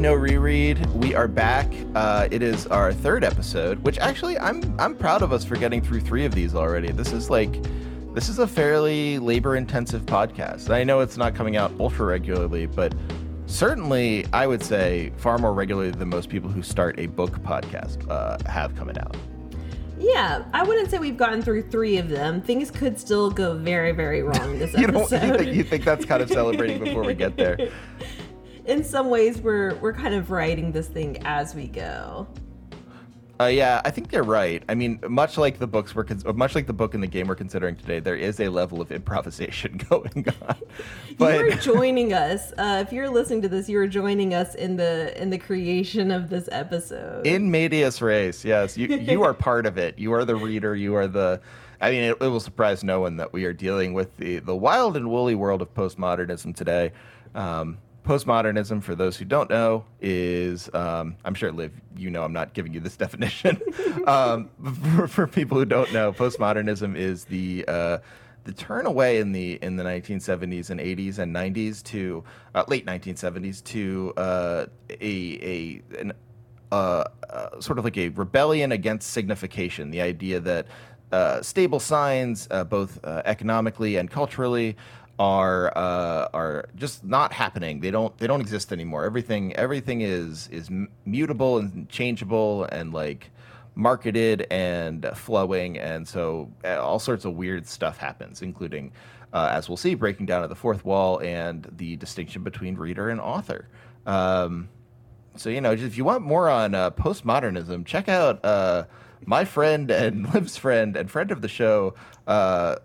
Welcome to GG No Reread. We are back. Uh, it is our third episode, which actually I'm I'm proud of us for getting through three of these already. This is like this is a fairly labor intensive podcast. I know it's not coming out ultra regularly, but certainly I would say far more regularly than most people who start a book podcast uh, have coming out. Yeah, I wouldn't say we've gotten through three of them. Things could still go very, very wrong this you episode. Don't, you, think, you think that's kind of celebrating before we get there? in some ways we're we're kind of writing this thing as we go. Uh, yeah, I think they're right. I mean, much like the books we're con- much like the book and the game we're considering today, there is a level of improvisation going on. But you are joining us. Uh, if you're listening to this, you are joining us in the in the creation of this episode. In medias res, yes, you you are part of it. You are the reader. You are the. I mean, it, it will surprise no one that we are dealing with the the wild and woolly world of postmodernism today. Um, postmodernism, for those who don't know, is um, I'm sure Liv, you know, I'm not giving you this definition. um, for, for, people who don't know, postmodernism is the uh, the turn away in the in the 1970s and 80s and 90s to uh, late 1970s to uh, a a an, uh, uh, sort of like a rebellion against signification. The idea that uh, stable signs, both economically and culturally, are uh, are just not happening. They don't they don't exist anymore. Everything everything is is mutable and changeable and like marketed and flowing, and so uh, all sorts of weird stuff happens, including. Uh, as we'll see, breaking down of the fourth wall and the distinction between reader and author. Um, so you know, if you want more on uh, postmodernism, check out uh, my friend and Liv's friend and friend of the show, uh,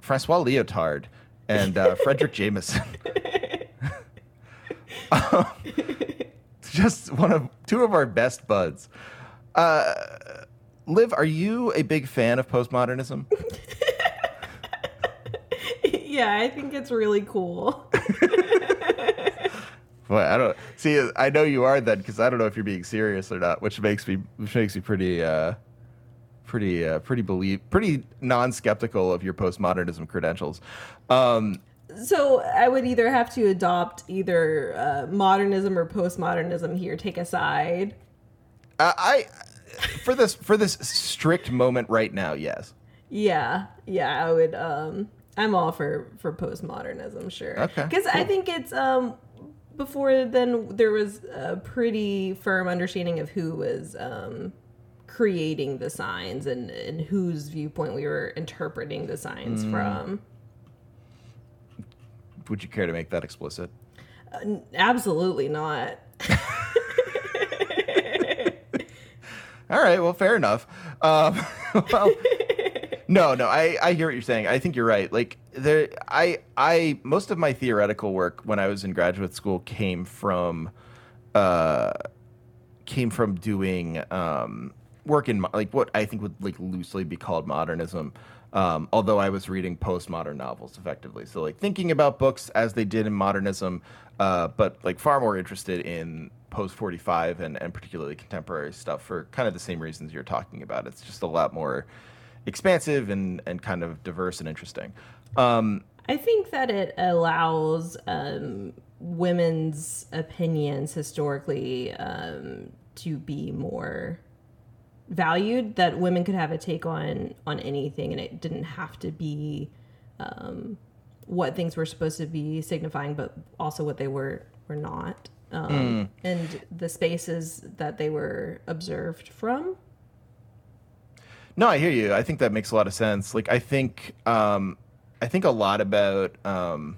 Francois Lyotard, and uh, Fredric Jameson. um, just one of two of our best buds. Uh, Liv, are you a big fan of postmodernism? yeah, I think it's really cool. Boy, I don't see. I know you are then because I don't know if you're being serious or not, which makes me which makes me pretty uh, pretty uh, pretty believe pretty non-skeptical of your postmodernism credentials. Um, so I would either have to adopt either uh, modernism or postmodernism here. Take a side. Uh, I for this for this strict moment right now, yes. Yeah, yeah, I would. Um, I'm all for for postmodernism, sure. Okay. Because cool. I think it's um before then there was a pretty firm understanding of who was um creating the signs and, and whose viewpoint we were interpreting the signs mm. from. Would you care to make that explicit? Uh, absolutely not. All right, well, fair enough. Um, well, no, no, I, I hear what you're saying. I think you're right. Like there, I, I, most of my theoretical work when I was in graduate school came from, uh, came from doing um, work in like what I think would like loosely be called modernism. Um, although I was reading postmodern novels effectively, so like thinking about books as they did in modernism, uh, but like far more interested in post 45 and, and particularly contemporary stuff for kind of the same reasons you're talking about. It's just a lot more expansive and, and kind of diverse and interesting. Um, I think that it allows um, women's opinions historically um, to be more valued that women could have a take on on anything and it didn't have to be um, what things were supposed to be signifying but also what they were were not um, mm. and the spaces that they were observed from no i hear you i think that makes a lot of sense like i think um, i think a lot about um,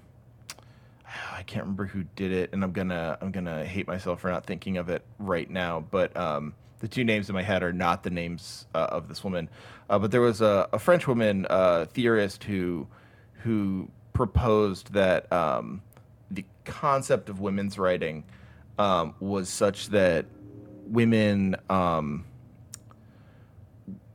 I can't remember who did it, and I'm gonna I'm gonna hate myself for not thinking of it right now. But um, the two names in my head are not the names uh, of this woman, uh, but there was a, a French woman uh, theorist who who proposed that um, the concept of women's writing um, was such that women um,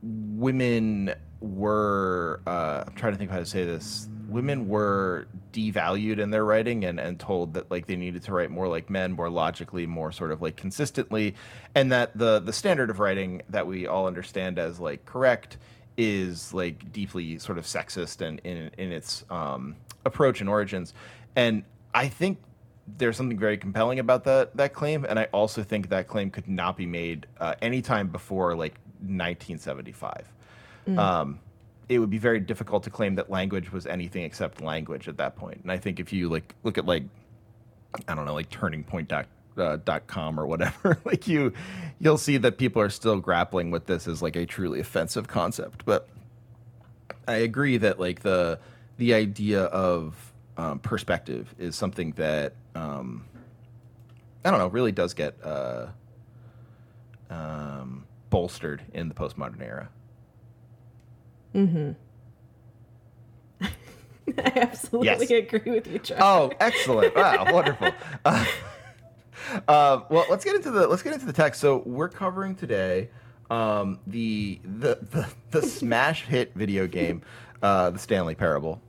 women were uh, I'm trying to think of how to say this women were devalued in their writing and, and told that like they needed to write more like men, more logically, more sort of like consistently, and that the the standard of writing that we all understand as like correct is like deeply sort of sexist and in in its um, approach and origins. And I think there's something very compelling about that that claim, and I also think that claim could not be made uh, anytime before like 1975. Um, it would be very difficult to claim that language was anything except language at that point. And I think if you like look at like I don't know, like Turning Point dot, uh, dot com or whatever, like you you'll see that people are still grappling with this as like a truly offensive concept. But I agree that like the the idea of um, perspective is something that um, I don't know really does get uh, um, bolstered in the postmodern era. I absolutely Yes. agree with you, Trevor. Oh, excellent! Wow, wonderful. Uh, uh, well, let's get into the let's get into the text. So we're covering today um, the, the the the smash hit video game, uh, the Stanley Parable,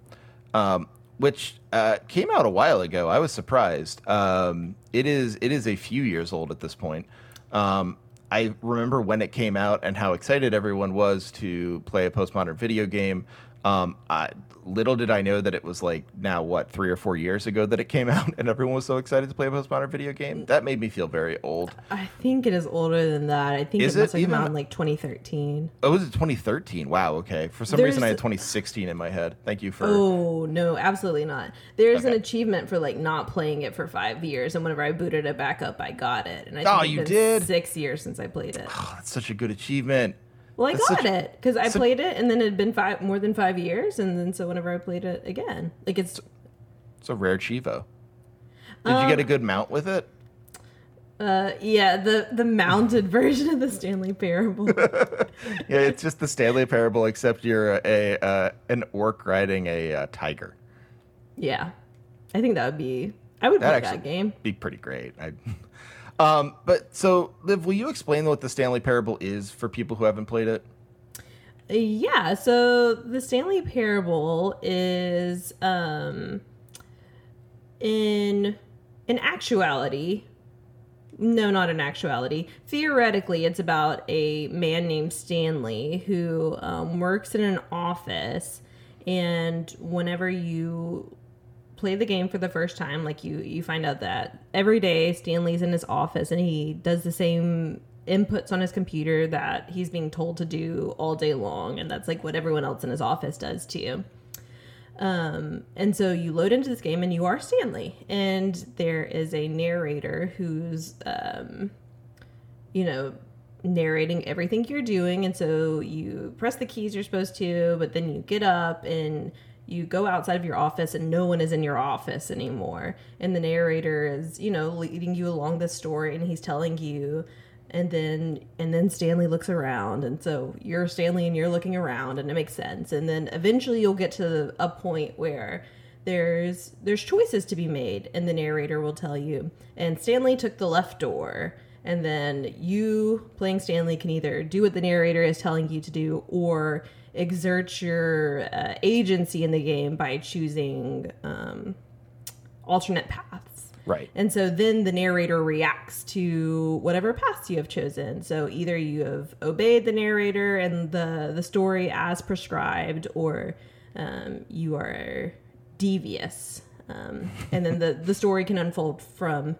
um, which uh, came out a while ago. I was surprised. Um, it is it is a few years old at this point. Um, I remember when it came out and how excited everyone was to play a postmodern video game. Um, I, little did I know that it was like now what three or four years ago that it came out, and everyone was so excited to play a postmodern video game. That made me feel very old. I think it is older than that. I think Is it must have come out in like 2013. Oh, was it 2013? Wow. Okay. For some reason, I had 2016 in my head. Thank you for. Oh no, absolutely not. There's an achievement for like not playing it for five years, and whenever I booted it back up, I got it. And I think Oh, it's you did? Six years since I played it. Oh, that's such a good achievement. Well, I That's got such- it because I such- played it, and then it had been five more than five years, and then so whenever I played it again, like it's It's a rare Chivo. Did you get a good mount with it? uh yeah the the mounted version of the Stanley Parable. Yeah, it's just the Stanley Parable, except you're a, a uh, an orc riding a uh, tiger. yeah, I think that would be. I would That play that game. be pretty great. I, um, but so Liv, will you explain what the Stanley Parable is for people who haven't played it? Yeah, so the Stanley Parable is um in in actuality no, not in actuality. Theoretically, it's about a man named Stanley who um, works in an office, and whenever you play the game for the first time, like you you find out that every day Stanley's in his office and he does the same inputs on his computer that he's being told to do all day long, and that's like what everyone else in his office does too. Um, and so you load into this game and you are Stanley, and there is a narrator who's, um, you know, narrating everything you're doing. And so you press the keys you're supposed to, but then you get up and you go outside of your office and no one is in your office anymore. And the narrator is, you know, leading you along the story and he's telling you. And then and then Stanley looks around. And so you're Stanley and you're looking around and it makes sense. And then eventually you'll get to a point where there's there's choices to be made and the narrator will tell you. And Stanley took the left door. And then you playing Stanley can either do what the narrator is telling you to do or exert your uh, agency in the game by choosing um, alternate paths Right. and so then the narrator reacts to whatever paths you have chosen. So either you have obeyed the narrator and the the story as prescribed, or um, you are devious. Um, and then the the story can unfold from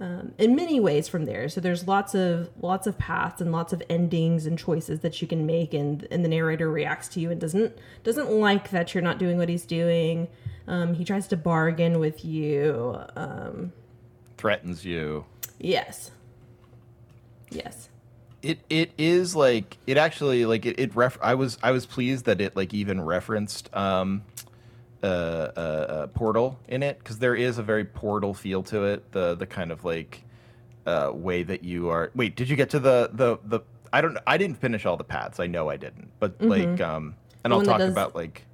um, in many ways from there. So there's lots of lots of paths and lots of endings and choices that you can make, and and the narrator reacts to you and doesn't doesn't like that you're not doing what he's doing. Um, he tries to bargain with you. Um, Threatens you. yes. Yes. It it is like it actually like it, it ref I was I was pleased that it like even referenced um uh, uh, uh portal in it because there is a very portal feel to it the the kind of like uh way that you are wait did you get to the the the I don't I didn't finish all the paths I know I didn't but like um and The I'll talk does- about like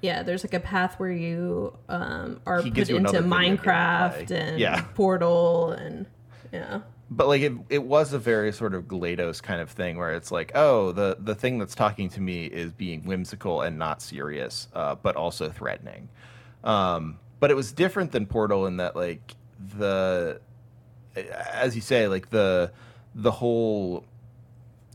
Yeah, there's like a path where you um, are put you into another video game to Minecraft and Yeah. Portal and yeah. But like it, it was a very sort of glados kind of thing where it's like oh the the thing that's talking to me is being whimsical and not serious uh, but also threatening. Um, but it was different than portal in that like the as you say like the the whole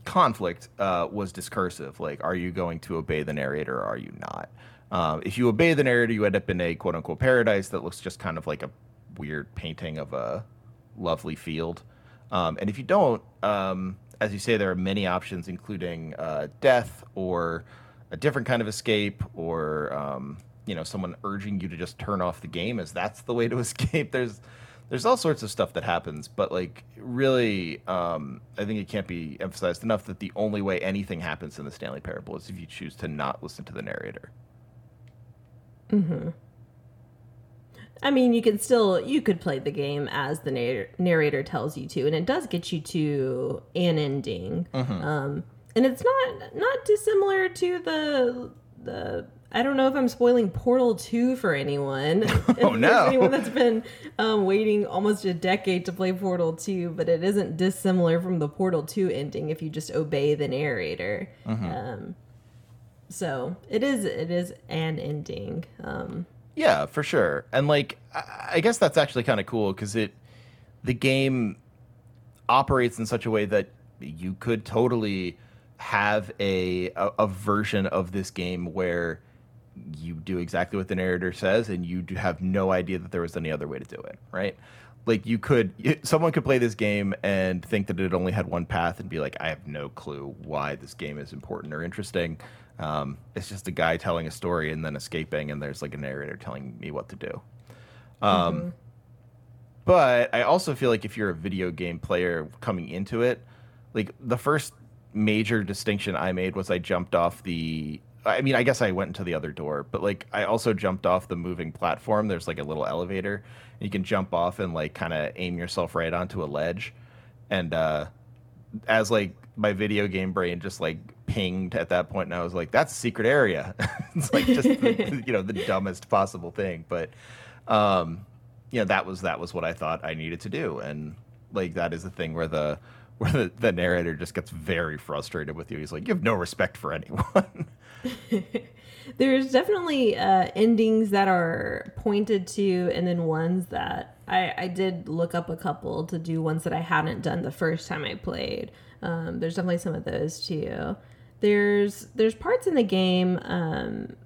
conflict uh, was discursive. Like are you going to obey the narrator or are you not? Um, if you obey the narrator you end up in a quote unquote paradise that looks just kind of like a weird painting of a lovely field. Um, and if you don't, um, as you say, there are many options, including uh, death or a different kind of escape, or um, you know, someone urging you to just turn off the game, as that's the way to escape. There's there's all sorts of stuff that happens, but like really, um, I think it can't be emphasized enough that the only way anything happens in the Stanley Parable is if you choose to not listen to the narrator. Mm-hmm. I mean, you can still you could play the game as the narrator, narrator tells you to, and it does get you to an ending. Mm-hmm. Um, and it's not not dissimilar to the the. I don't know if I'm spoiling Portal 2 for anyone. Oh, no. Anyone that's been um, waiting almost a decade to play Portal 2, but it isn't dissimilar from the Portal 2 ending if you just obey the narrator. Um, so it is it is an ending. Um, Yeah, for sure. And like, I guess that's actually kind of cool because it, the game operates in such a way that you could totally have a, a a version of this game where you do exactly what the narrator says and you have no idea that there was any other way to do it, right? Like you could, someone could play this game and think that it only had one path and be like, I have no clue why this game is important or interesting. Um, it's just a guy telling a story and then escaping, and there's like a narrator telling me what to do. Um, But I also feel like if you're a video game player coming into it, like the first major distinction I made was I jumped off the. I mean, I guess I went into the other door, but like I also jumped off the moving platform. There's like a little elevator, and you can jump off and like kind of aim yourself right onto a ledge. And uh, as like my video game brain just like pinged at that point, and I was like, "That's a secret area." it's like just the, you know the dumbest possible thing, but um, you know that was that was what I thought I needed to do, and like that is the thing where the where the, the narrator just gets very frustrated with you. He's like, "You have no respect for anyone." There's definitely uh, endings that are pointed to, and then ones that I, I did look up a couple to do ones that I hadn't done the first time I played. Um, there's definitely some of those too. There's there's parts in the game, um,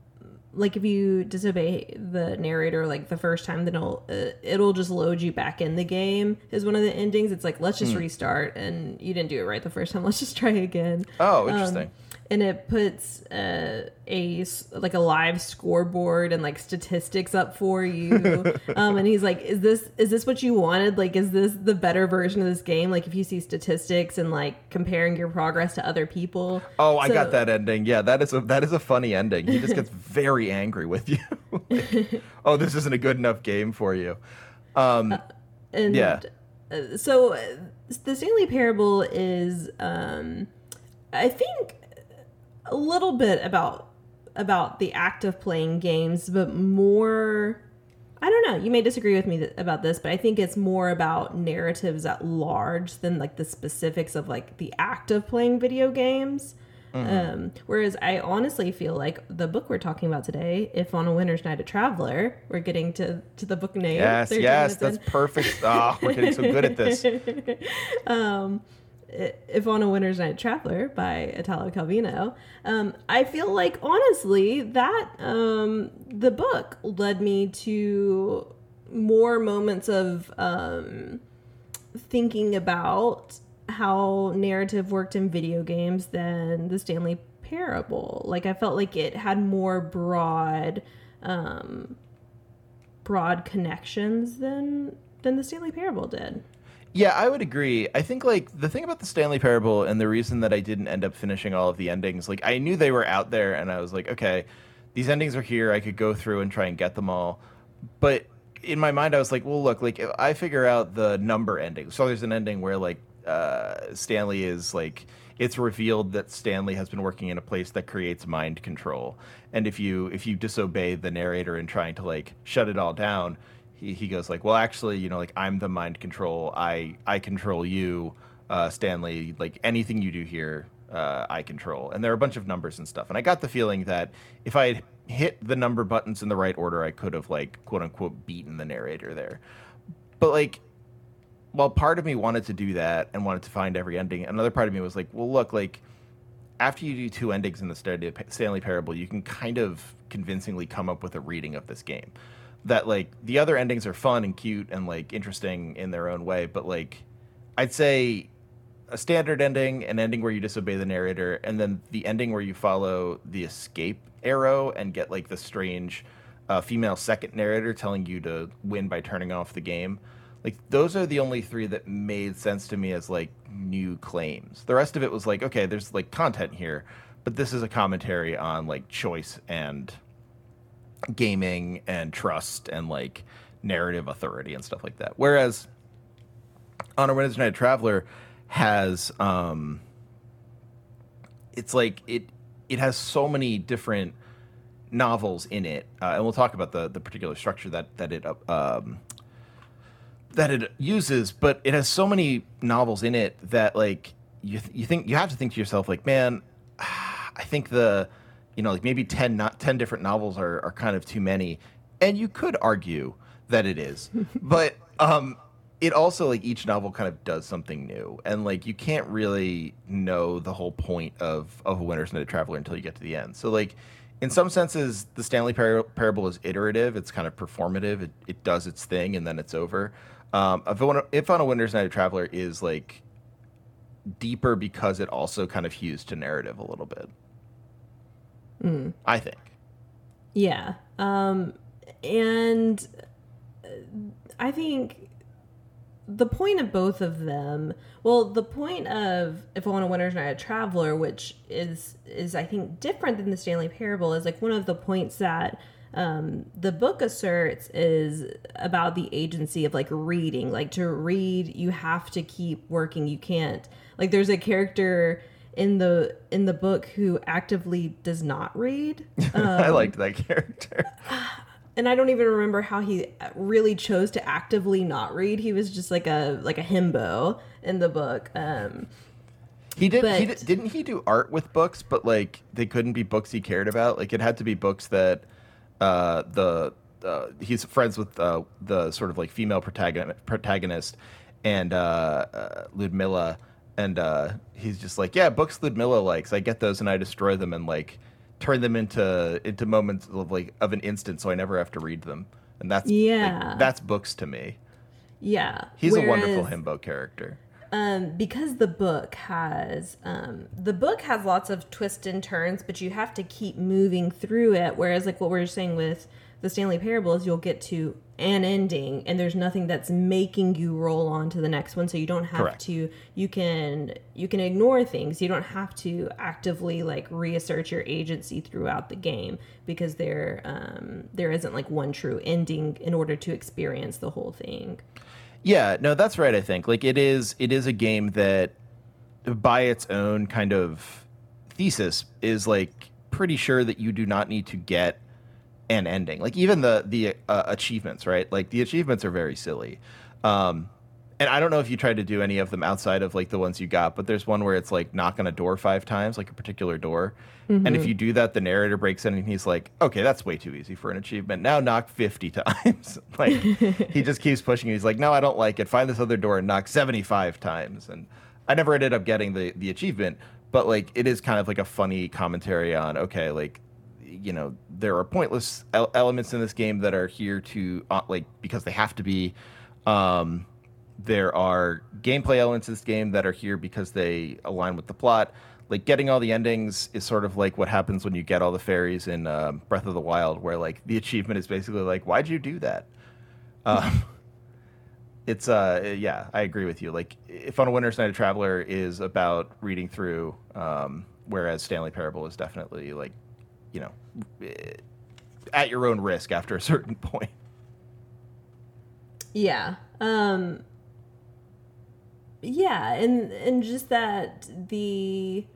like if you disobey the narrator like the first time, then it'll uh, it'll just load you back in the game. Is one of the endings. It's like let's just restart, and you didn't do it right the first time. Let's just try again oh, interesting. And it puts uh, a like a live scoreboard and like statistics up for you um, and he's like is this is this what you wanted like is this the better version of this game like if you see statistics and like comparing your progress to other people oh, I So- got that ending. Yeah, that is a that is a funny ending. He just gets very angry with you. Like, oh, this isn't a good enough game for you. Um, and Yeah. uh, so uh, the Stanley Parable is, um, I think, a little bit about about the act of playing games, but more. I don't know. You may disagree with me th- about this, but I think it's more about narratives at large than like the specifics of like the act of playing video games. Um, whereas I honestly feel like the book we're talking about today, "If on a Winter's Night a Traveler," we're getting to to the book name. yes, yes, in. that's perfect. Oh, we're getting so good at this. If on a Winter's Night Traveler by Italo Calvino. Um, I feel like honestly that um, the book led me to more moments of um, thinking about how narrative worked in video games than the Stanley Parable. Like I felt like it had more broad, um, broad connections than than the Stanley Parable did. Yeah, I would agree. I think like the thing about the Stanley Parable and the reason that I didn't end up finishing all of the endings, like I knew they were out there and I was like, okay, these endings are here. I could go through and try and get them all. But in my mind I was like, well, look, like if I figure out the number ending. So there's an ending where like uh Stanley is like it's revealed that Stanley has been working in a place that creates mind control. And if you if you disobey the narrator in trying to like shut it all down, he, he goes like, well, actually, you know, like I'm the mind control. I I control you, uh, Stanley. Like anything you do here, uh, I control. And there are a bunch of numbers and stuff. And I got the feeling that if I had hit the number buttons in the right order, I could have like quote unquote beaten the narrator there. But like, while part of me wanted to do that and wanted to find every ending, another part of me was like, well, look, like after you do two endings in the Stanley Stanley Parable, you can kind of convincingly come up with a reading of this game. That like the other endings are fun and cute and like interesting in their own way, but like I'd say a standard ending, an ending where you disobey the narrator, and then the ending where you follow the escape arrow and get like the strange uh, female second narrator telling you to win by turning off the game. Like those are the only three that made sense to me as like new claims. The rest of it was like, okay, there's like content here, but this is a commentary on like choice and gaming and trust and like narrative authority and stuff like that. Whereas on a Winter's Night Traveler has um it's like it it has so many different novels in it, uh, and we'll talk about the the particular structure that that it um that it uses, but it has so many novels in it that like you th- you think you have to think to yourself like, man, I think the you know like maybe 10 not 10 different novels are are kind of too many, and you could argue that it is, but um it also like each novel kind of does something new. And like you can't really know the whole point of of a winter's night traveler until you get to the end. So like in some senses the stanley Par- parable is iterative. It's kind of performative. It, it does its thing and then it's over. Um, if, on a, if on a winter's night traveler is like deeper because it also kind of hews to narrative a little bit Mm. i think Yeah. Um, and uh, I think the point of both of them, well, the point of If on a Winter's Night a Traveler, which is is I think different than the Stanley Parable, is like one of the points that um, the book asserts is about the agency of like reading. Like to read, you have to keep working. You can't like. There's a character in the in the book who actively does not read. i liked that character and I don't even remember how he really chose to actively not read. He was just like a like a himbo in the book. Um, He did. he did, didn't he do art with books, but like they couldn't be books he cared about. Like it had to be books that uh, the uh, he's friends with uh, the sort of like female protagonist, protagonist and uh, uh, Ludmilla, and uh, he's just like, yeah, books Ludmilla likes. I get those and I destroy them and like turn them into into moments of like of an instant, so I never have to read them. And that's like, Yeah. that's books to me. yeah, He's a wonderful himbo character. um, because the book has um, the book has lots of twists and turns, but you have to keep moving through it. Whereas, like what we are saying with the Stanley Parable is, you'll get to an ending, and there's nothing that's making you roll on to the next one. So you don't have Correct. to. You can you can ignore things. You don't have to actively like reassert your agency throughout the game because there um, there isn't like one true ending in order to experience the whole thing. Yeah, no, that's right. I think like it is. It is a game that, by its own kind of thesis, is like pretty sure that you do not need to get an ending. Like even the the uh, achievements, right? Like the achievements are very silly. Um, and I don't know if you tried to do any of them outside of like the ones you got, but there's one where it's like knock on a door five times, like a particular door. And if you do that, the narrator breaks in and he's like, okay, that's way too easy for an achievement. Now knock 50 times. like he just keeps pushing. He's like, no, I don't like it. Find this other door and knock 75 times. And I never ended up getting the, the achievement, but like it is kind of like a funny commentary on, okay, like, you know, there are pointless elements in this game that are here to, uh, like, because they have to be. Um, there are gameplay elements in this game that are here because they align with the plot. Like getting all the endings is sort of like what happens when you get all the fairies in um, Breath of the Wild, where like the achievement is basically like, "Why'd you do that?" Um, it's uh, yeah, I agree with you. Like, if on a Winter's Night a Traveler is about reading through, um, whereas Stanley Parable is definitely like, you know, at your own risk after a certain point. Yeah. Um yeah, and and just that the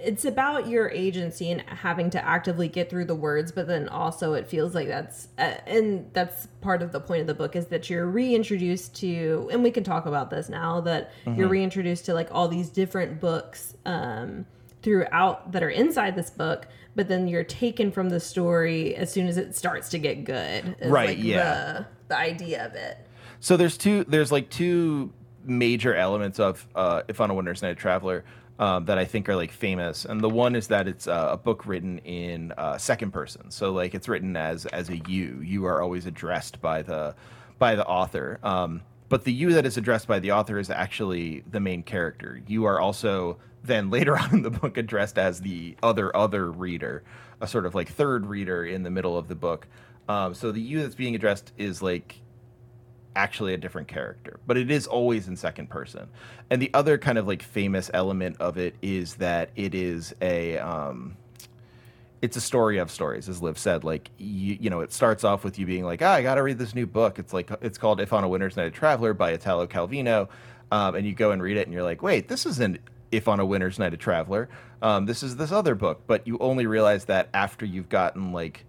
it's about your agency and having to actively get through the words, but then also it feels like that's uh, and that's part of the point of the book is that you're reintroduced to and we can talk about this now that you're reintroduced to like all these different books um throughout that are inside this book, but then you're taken from the story as soon as it starts to get good. is, Right, like, yeah. The, the idea of it. So there's two. There's like two major elements of uh, if on a Winter's Night Traveler. um, that I think are like famous, and the one is that it's uh, a book written in uh, second person, so like it's written as as a you. You are always addressed by the by the author, um, but the you that is addressed by the author is actually the main character. You are also then later on in the book addressed as the other other reader, a sort of like third reader in the middle of the book. Um, so the you that's being addressed is like actually a different character, but it is always in second person. And the other kind of like famous element of it is that it is a um, it's a story of stories, as Liv said. Like you, you know, it starts off with you being like, "Ah, I got to read this new book." It's like it's called "If on a Winter's Night a Traveler" by Italo Calvino, um, and you go and read it, and you're like, "Wait, this isn't if on a Winter's Night a Traveler. Um, this is this other book." But you only realize that after you've gotten like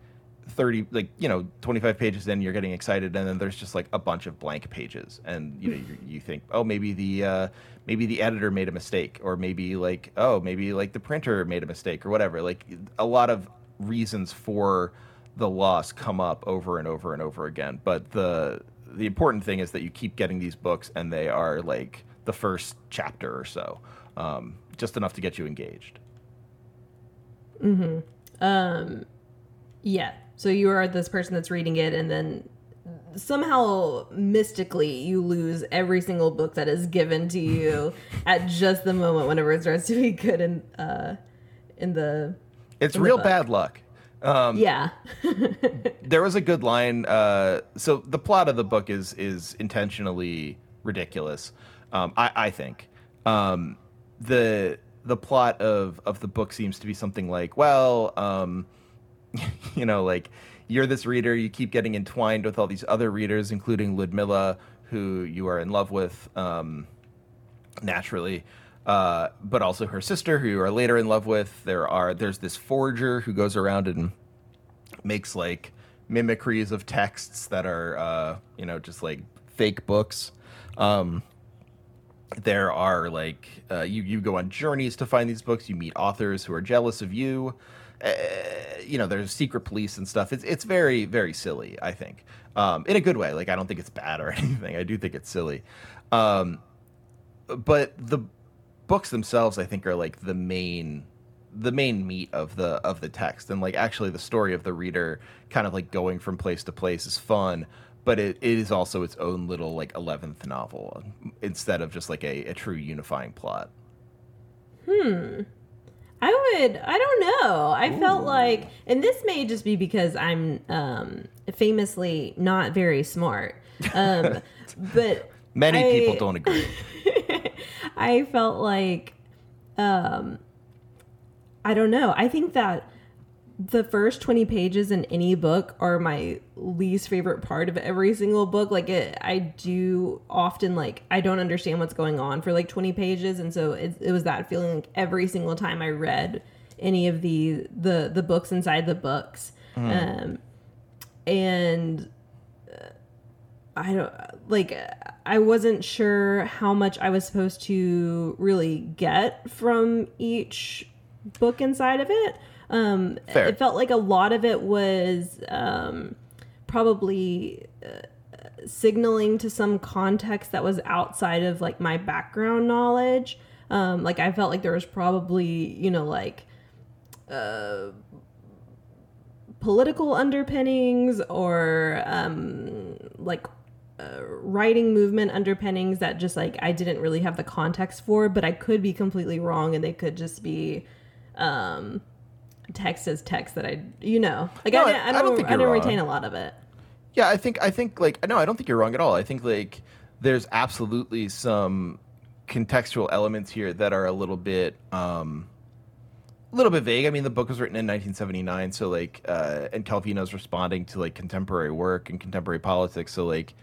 30 like you know 25 pages in you're getting excited and then there's just like a bunch of blank pages. And you know you, you think oh maybe the uh, maybe the editor made a mistake or maybe like oh maybe like the printer made a mistake or whatever. Like a lot of reasons for the loss come up over and over and over again. But the the important thing is that you keep getting these books and they are like the first chapter or so um, just enough to get you engaged. Mm-hmm. Um yeah so you are this person that's reading it, and then somehow mystically you lose every single book that is given to you at just the moment whenever it starts to be good in uh in the it's in real the bad luck. Um, yeah. there was a good line uh so the plot of the book is is intentionally ridiculous um i i think. Um the the plot of of the book seems to be something like well um you know, like you're this reader, you keep getting entwined with all these other readers, including Ludmilla, who you are in love with um, naturally, uh, but also her sister, who you are later in love with. There are there's this forger who goes around and makes like mimicries of texts that are uh, you know just like fake books. Um, there are like uh, you you go on journeys to find these books. You meet authors who are jealous of you uh, you know, there's secret police and stuff. It's it's very very silly. I think um, in a good way. Like I don't think it's bad or anything. I do think it's silly, um, but the books themselves, I think, are like the main the main meat of the of the text and like actually the story of the reader kind of like going from place to place is fun but it, it is also its own little like 11th novel instead of just like a, a true unifying plot hmm I would. I don't know. I Ooh. felt like, and this may just be because I'm um, famously not very smart, um, but many I, people don't agree. I felt like, um, I don't know. I think that the first 20 pages in any book are my least favorite part of every single book. Like it i do often like i don't understand what's going on for like 20 pages. And so it, it was that feeling like every single time i read any of the the the books inside the books. Mm. um and uh, i don't like i wasn't sure how much i was supposed to really get from each book inside of it um, Fair. It felt like a lot of it was um, probably uh, signaling to some context that was outside of like my background knowledge. Um, like I felt like there was probably you know like uh, political underpinnings or um, like uh, writing movement underpinnings that just like I didn't really have the context for, but I could be completely wrong and they could just be um, text as text that I, you know, like no, I, I, don't, I don't, I don't retain a lot of it. Yeah, I think, I think like, no, I don't think you're wrong at all. I think like there's absolutely some contextual elements here that are a little bit, um, a little bit vague. I mean, the book was written in 1979, so like, uh, and Calvino's responding to like contemporary work and contemporary politics. So like,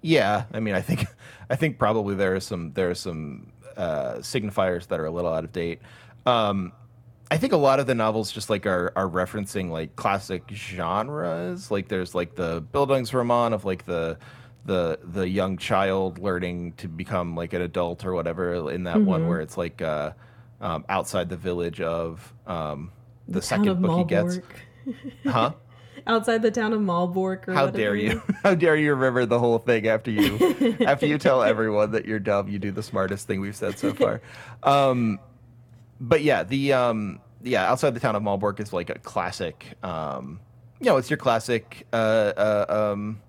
yeah, I mean, I think, I think probably there are some there are some uh, signifiers that are a little out of date. Um, I think a lot of the novels just like are are referencing like classic genres. Like there's like the Bildungsroman of like the the the young child learning to become like an adult or whatever. In that mm-hmm. one where it's like uh, um, outside the village of um, the, the second book Malbork. he gets, huh? outside the town of Malbork. How whatever. dare you? How dare you remember the whole thing after you after you tell everyone that you're dumb? You do the smartest thing we've said so far. Um, but yeah, the um, yeah, outside the town of Malbork is like a classic. Um, you know, it's your classic. Uh, uh, um,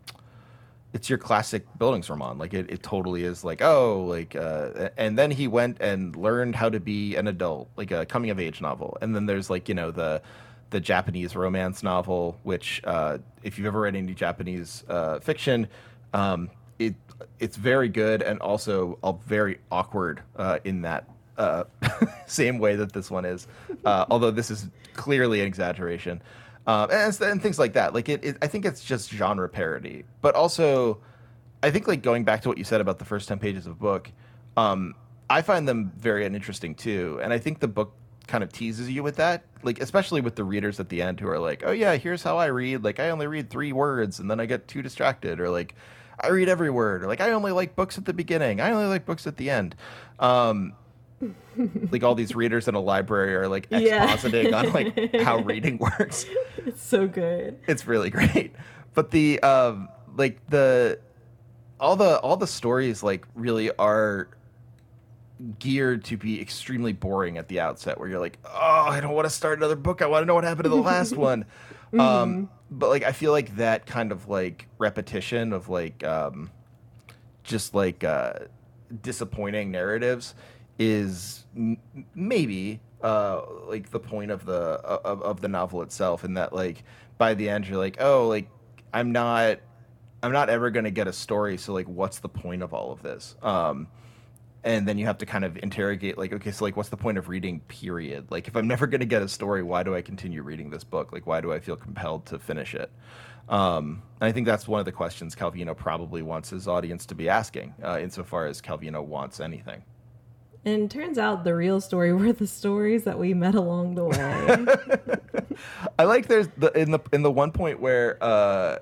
it's your classic Bildungsroman. Like it, it totally is. Like oh, like uh, and then he went and learned how to be an adult, like a coming of age novel. And then there's like you know the the Japanese romance novel, which uh, if you've ever read any Japanese uh, fiction, um, it it's very good and also very awkward uh, in that uh, same way that this one is. Uh, although this is clearly an exaggeration, um, and, and, things like that. Like it, it, I think it's just genre parody, but also, I think like going back to what you said about the first ten pages of a book, um, I find them very uninteresting too, and I think the book kind of teases you with that. Like especially with the readers at the end who are like oh yeah here's how i read. Like i only read three words and then i get too distracted. Or like i read every word. Or like i only like books at the beginning. I only like books at the end. Um like all these readers in a library are like expositing yeah. on like how reading works. It's so good. It's really great. But the um like the all the all the stories like really are geared to be extremely boring at the outset where you're like oh i don't want to start another book. I want to know what happened to the last one. Mm-hmm. um, but like i feel like that kind of like repetition of like um, just like uh, disappointing narratives is m- maybe uh, like the point of the of, of the novel itself and that like by the end you're like oh like i'm not i'm not ever going to get a story so like what's the point of all of this? Um, and then you have to kind of interrogate like okay so like what's the point of reading period? Like if i'm never going to get a story why do i continue reading this book? Like why do i feel compelled to finish it? Um, and i think that's one of the questions calvino probably wants his audience to be asking uh, insofar as calvino wants anything and turns out the real story were the stories that we met along the way. I like there's the in the in the one point where uh,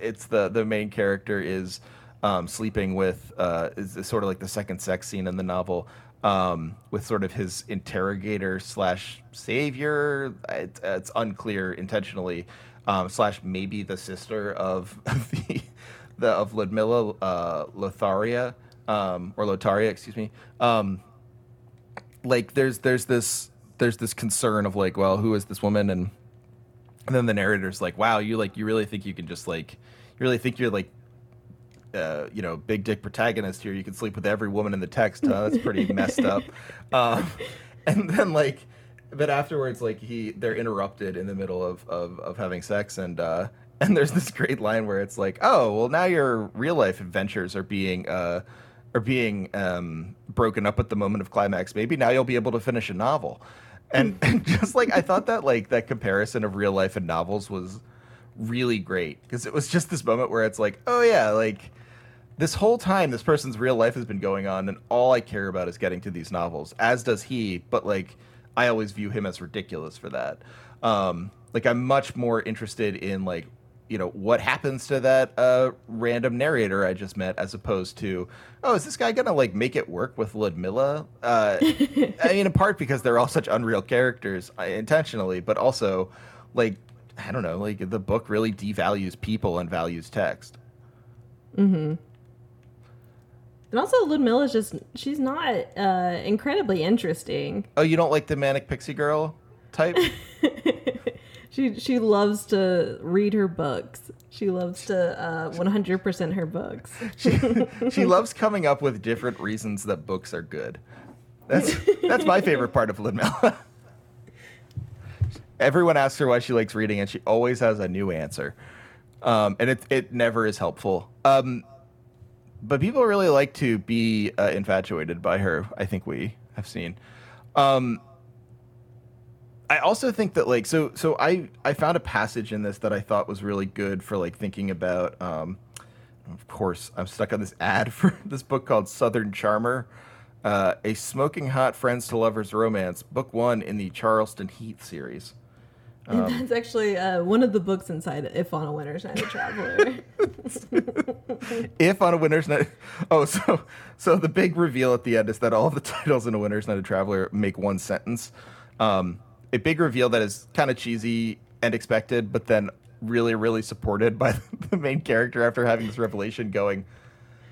it's the the main character is um, sleeping with uh, is, is, sort of like the second sex scene in the novel um, with sort of his interrogator slash savior. It, it's unclear intentionally um, slash maybe the sister of the, the of Ludmilla uh, Lotharia um, or Lotaria, excuse me. Um, like there's there's this there's this concern of like, well, who is this woman and and then the narrator's like, wow, you like you really think you can just like you really think you're like uh, you know, big dick protagonist here. You can sleep with every woman in the text. Huh? That's pretty messed up. Um, and then like, but afterwards, like he, they're interrupted in the middle of of, of having sex, and uh, and there's this great line where it's like, oh, well, now your real life adventures are being uh, are being um, broken up at the moment of climax. Maybe now you'll be able to finish a novel. And, and just like I thought that like that comparison of real life and novels was really great because it was just this moment where it's like, oh yeah, like this whole time this person's real life has been going on and all I care about is getting to these novels, as does he, but like I always view him as ridiculous for that. Um, like I'm much more interested in like you know what happens to that uh, random narrator I just met, as opposed to oh, is this guy gonna like make it work with Ludmilla? Uh, I mean, in part because they're all such unreal characters uh, intentionally, but also like I don't know, like the book really devalues people and values text. Mm-hmm. And also, Ludmilla's just, she's not uh, incredibly interesting. Oh, you don't like the manic pixie girl type? she she loves to read her books. She loves to uh, 100% her books. she, she loves coming up with different reasons that books are good. That's that's my favorite part of Ludmilla. Everyone asks her why she likes reading, and she always has a new answer. Um, and it it never is helpful. Um, but people really like to be uh, infatuated by her. I think we have seen. Um, I also think that like so so I I found a passage in this that I thought was really good for like thinking about. Um, of course, I'm stuck on this ad for this book called Southern Charmer, uh, a smoking hot friends to lovers romance, book one in the Charleston Heat series. Um, that's actually uh, one of the books inside If on a Winter's Night a Traveler. if on a Winter's Night. Oh, so so the big reveal at the end is that all the titles in a Winter's Night a Traveler make one sentence. Um, a big reveal that is kind of cheesy and expected, but then really, really supported by the main character after having this revelation going,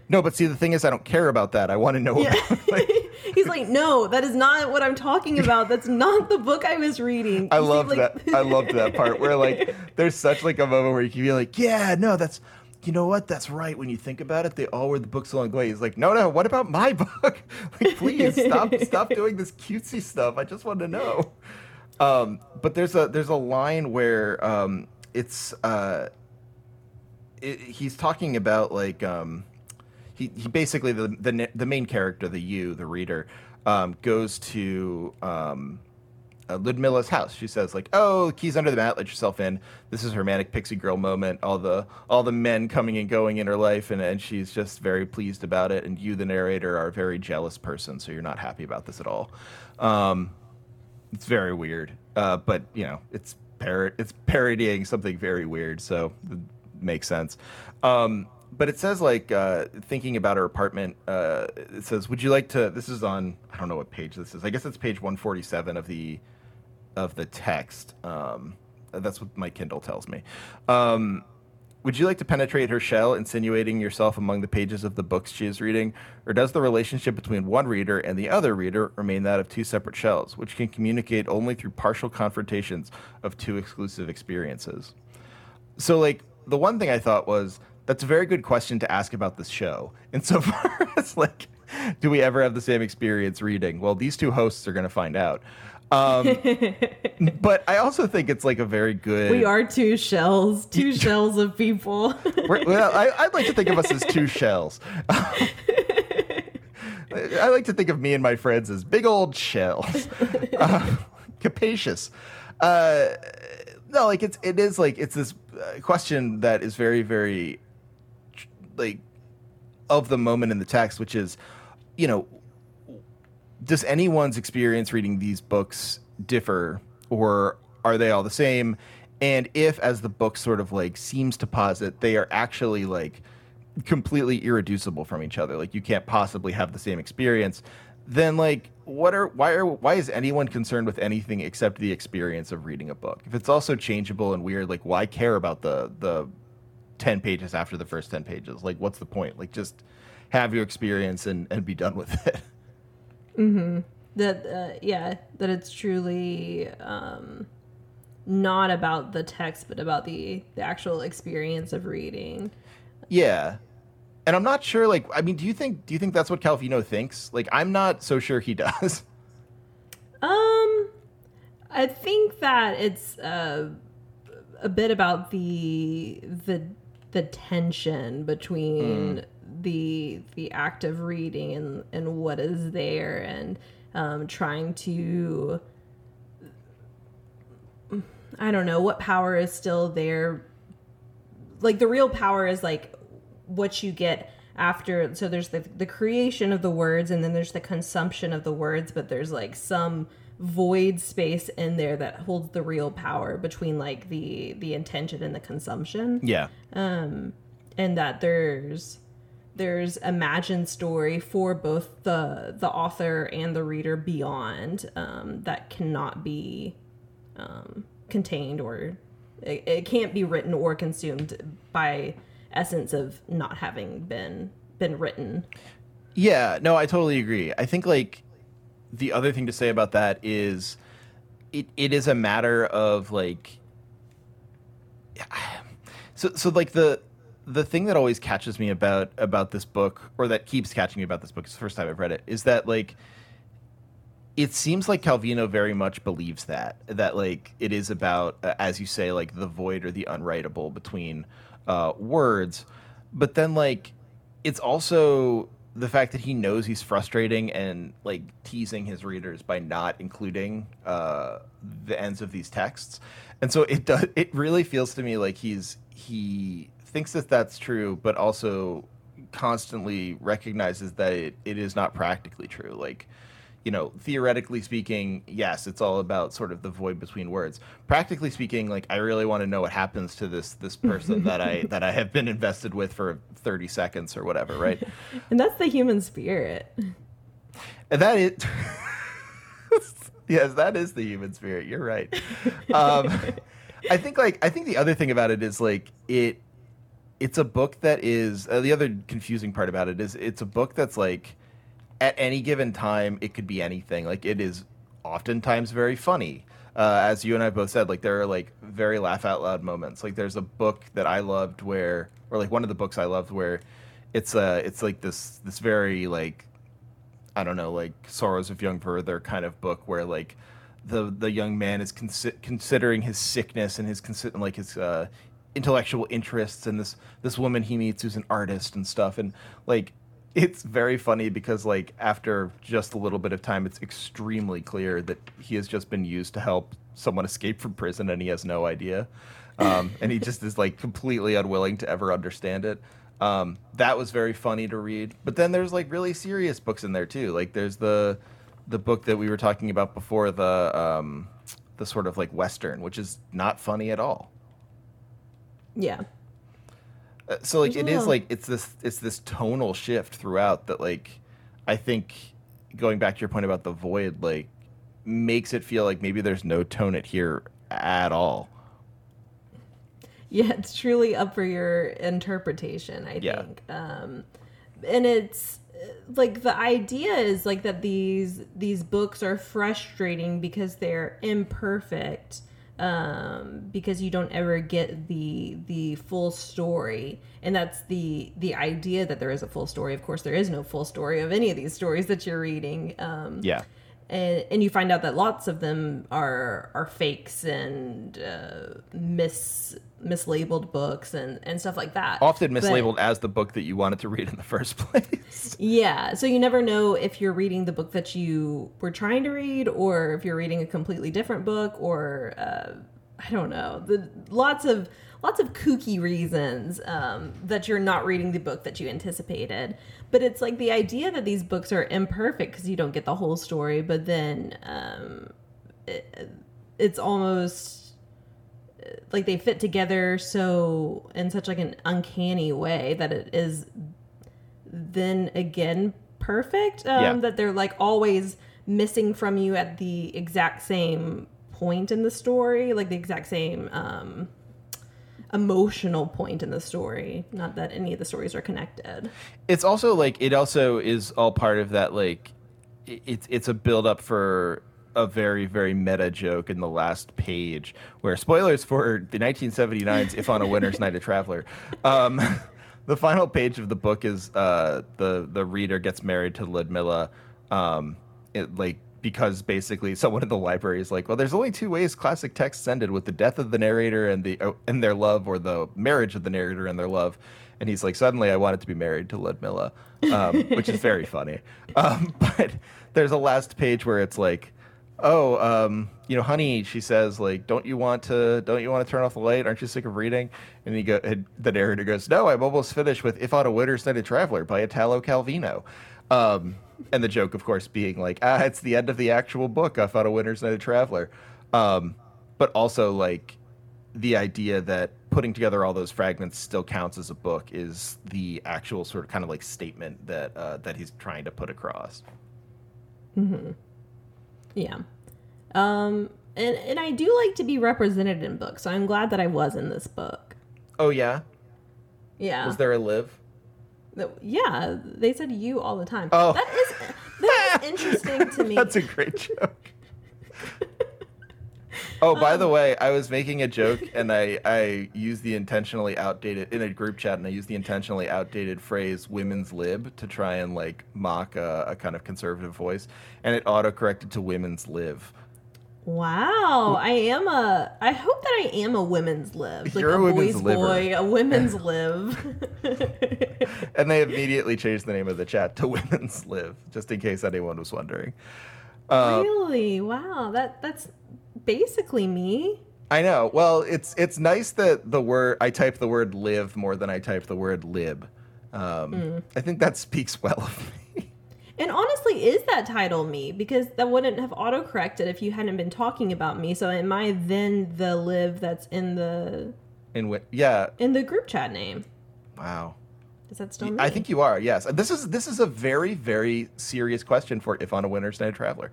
no, but see, the thing is, I don't care about that. I want to know. Yeah. About, like, He's like, no, that is not what I'm talking about. That's not the book I was reading. I You see, like- that. I loved that part where like there's such like a moment where you can be like, yeah, no, that's you know what, that's right. When you think about it, they all were the books along the way. He's like, no, no, what about my book? like, please stop, stop doing this cutesy stuff. I just want to know. Um, but there's a there's a line where um, it's uh, it, he's talking about like um, he, he basically the, the the main character, the you, the reader, um, goes to um, uh, Ludmilla's house. She says like, "Oh, keys under the mat. Let yourself in." This is her manic pixie girl moment. All the all the men coming and going in her life, and, and she's just very pleased about it. And you, the narrator, are a very jealous person, so you're not happy about this at all. Um, it's very weird, uh, but you know, it's par- it's parodying something very weird, so it makes sense. Um, but it says like uh, thinking about her apartment. Uh, it says, "Would you like to?" This is on I don't know what page this is. I guess it's page 147 of the of the text. Um, that's what my Kindle tells me. Um, would you like to penetrate her shell, insinuating yourself among the pages of the books she is reading? Or does the relationship between one reader and the other reader remain that of two separate shells, which can communicate only through partial confrontations of two exclusive experiences? So, like, the one thing I thought was that's a very good question to ask about this show. Insofar as, like, do we ever have the same experience reading? Well, these two hosts are going to find out. Um, but I also think it's like a very good. we are two shells, two shells of people. Well, I, I'd like to think of us as two shells. I like to think of me and my friends as big old shells, uh, capacious. Uh, no, like it's it is like it's this uh, question that is very very like of the moment in the text, which is, you know, does anyone's experience reading these books differ or are they all the same? And if as the book sort of like seems to posit they are actually like completely irreducible from each other like you can't possibly have the same experience then like what are why are why is anyone concerned with anything except the experience of reading a book? If it's also changeable and weird like why care about the the 10 pages after the first 10 pages? Like what's the point? Like just have your experience and and be done with it that uh, yeah, that it's truly um, not about the text, but about the the actual experience of reading. Yeah. And I'm not sure like I mean do you think do you think that's what Calvino thinks? Like I'm not so sure he does. Um, I think that it's uh, a bit about the the the tension between the the act of reading and and what is there and um, trying to I don't know what power is still there. Like the real power is like what you get after so there's the the creation of the words and then there's the consumption of the words but there's like some void space in there that holds the real power between like the the intention and the consumption Yeah. Um, and that there's there's imagined story for both the the author and the reader beyond um, that cannot be um, contained or it, it can't be written or consumed by essence of not having been been written Yeah, no, I totally agree. I think like the other thing to say about that is it, it is a matter of like so so like the the thing that always catches me about about this book or that keeps catching me about this book it's the first time I've read it is that like it seems like Calvino very much believes that that like it is about uh, as you say like the void or the unwritable between uh, words. But then like it's also the fact that he knows he's frustrating and like teasing his readers by not including uh, the ends of these texts. And so it does it really feels to me like he's he thinks that that's true but also constantly recognizes that it, it is not practically true like you know, theoretically speaking, yes, it's all about sort of the void between words. Practically speaking, like I really want to know what happens to this this person that I that I have been invested with for 30 seconds or whatever, right? and that's the human spirit And that is Yes, that is the human spirit. You're right. Um, I think like I think the other thing about it is like it it's a book that is uh, the other confusing part about it is it's a book that's like at any given time, it could be anything. Like it is oftentimes very funny. Uh, as you and I both said, like there are like very laugh out loud moments. Like there's a book that I loved where, or like one of the books I loved where, it's uh it's like this this very like, I don't know, like Sorrows of Young Werther kind of book where like, the the young man is consi- considering his sickness and his consi- like his uh, intellectual interests and this this woman he meets who's an artist and stuff. And like it's very funny because like after just a little bit of time it's extremely clear that he has just been used to help someone escape from prison and he has no idea. Um, and he just is like completely unwilling to ever understand it. Um, that was very funny to read. But then there's like really serious books in there too. Like there's the the book that we were talking about before the um, the sort of like western which is not funny at all Yeah. Uh, so like it is like it's this it's this tonal shift throughout that like I think going back to your point about the void like makes it feel like maybe there's no tone it here at all. Yeah, it's truly up for your interpretation, I Yeah. think. Um, and it's uh, like the idea is like that these these books are frustrating because they're imperfect um because you don't ever get the the full story. And that's the the idea that there is a full story. Of course there is no full story of any of these stories that you're reading. Um Yeah. And and you find out that lots of them are are fakes and uh, mis mislabeled books and and stuff like that. Often But- mislabeled as the book that you wanted to read in the first place. yeah, so you never know if you're reading the book that you were trying to read, or if you're reading a completely different book, or uh, I don't know. The lots of lots of kooky reasons um, that you're not reading the book that you anticipated. But it's like the idea that these books are imperfect because you don't get the whole story, but then um, it, it's almost like they fit together so in such like an uncanny way that it is then again perfect um, Yeah. that they're like always missing from you at the exact same point in the story like the exact same um, emotional point in the story not that any of the stories are connected. It's also like it also is all part of that like it's it's a build up for a very very meta joke in the last page where spoilers for the 1979's if on a winter's night a traveler um the final page of the book is uh the the reader gets married to ludmilla um it like because basically someone in the library is like, well, there's only two ways classic texts ended with the death of the narrator and the oh, and their love, or the marriage of the narrator and their love. And he's like, suddenly I wanted to be married to Ludmilla, um, which is very funny. Um, but there's a last page where it's like, oh, um, you know, honey, she says, like, don't you want to, don't you want to turn off the light? Aren't you sick of reading? And he go, and the narrator goes, no, I'm almost finished with If on a Winter's Night a Traveler by Italo Calvino. Um, and the joke, of course, being like, ah, it's the end of the actual book. I thought a Winter's Night a Traveler. Um, but also like the idea that putting together all those fragments still counts as a book is the actual sort of kind of like statement that uh, that he's trying to put across. Hmm. yeah um and and i do like to be represented in books so i'm glad that i was in this book Oh yeah, yeah was there a live? Yeah, they said you all the time. Oh. That is that is interesting to me. That's a great joke. oh, by the um, way, I was making a joke and I, I used the intentionally outdated in a group chat and I used the intentionally outdated phrase women's lib to try and like mock a, a kind of conservative voice and it auto corrected to women's live. Wow, I am a. I hope that I am a women's live, like You're a, a women's boy's liver. boy, a women's live. And they immediately changed the name of the chat to women's live, just in case anyone was wondering. Uh, really? Wow, that that's basically me. I know. Well, it's it's nice that the word I type the word live more than I type the word lib. Um, I think that speaks well of me. And honestly, is that title me? Because that wouldn't have autocorrected if you hadn't been talking about me. So am I then the live that's in the In what? yeah, in the group chat name? wow. Is that still me? I think you are. Yes, this is this is a very very serious question for if on a winter's night traveler.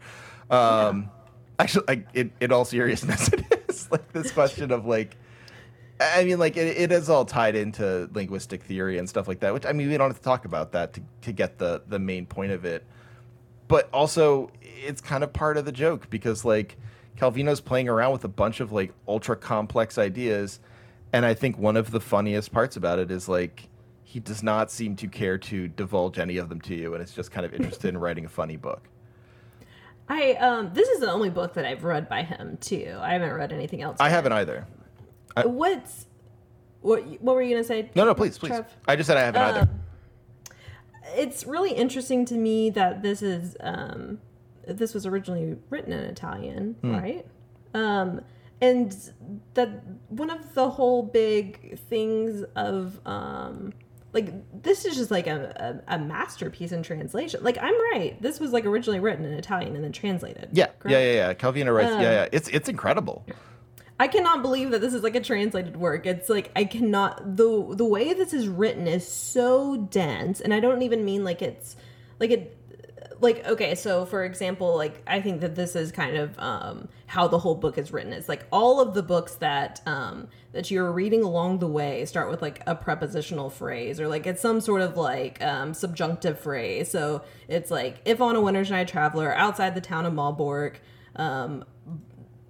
Um, Actually, I, in, in all seriousness, it is like this question of like. I mean, like it, it is all tied into linguistic theory and stuff like that. Which I mean, we don't have to talk about that to, to get the the main point of it. but also it's kind of part of the joke because like Calvino's playing around with a bunch of like ultra complex ideas, and I think one of the funniest parts about it is like he does not seem to care to divulge any of them to you, and it's just kind of interested in writing a funny book. I um this is the only book that I've read by him too. I haven't read anything else. I haven't him. Either. What's what? What were you gonna say? No, no, please, please. Trev? I just said I haven't either. Um, it's really interesting to me that this is um, this was originally written in Italian, Hmm. right? Um, and that one of the whole big things of um, like this is just like a, a, a masterpiece in translation. Like I'm right, this was like originally written in Italian and then translated. Yeah, correct? yeah, yeah, yeah. Calvino writes. Um, yeah, yeah. It's it's incredible. I cannot believe that this is like a translated work. It's like I cannot the the way this is written is so dense, and I don't even mean like it's like it like okay. So for example, like I think that this is kind of um, how the whole book is written. It's like all of the books that um, that you're reading along the way start with like a prepositional phrase or like it's some sort of like um, subjunctive phrase. So it's like if on a winter's night traveler outside the town of Malbork. Um,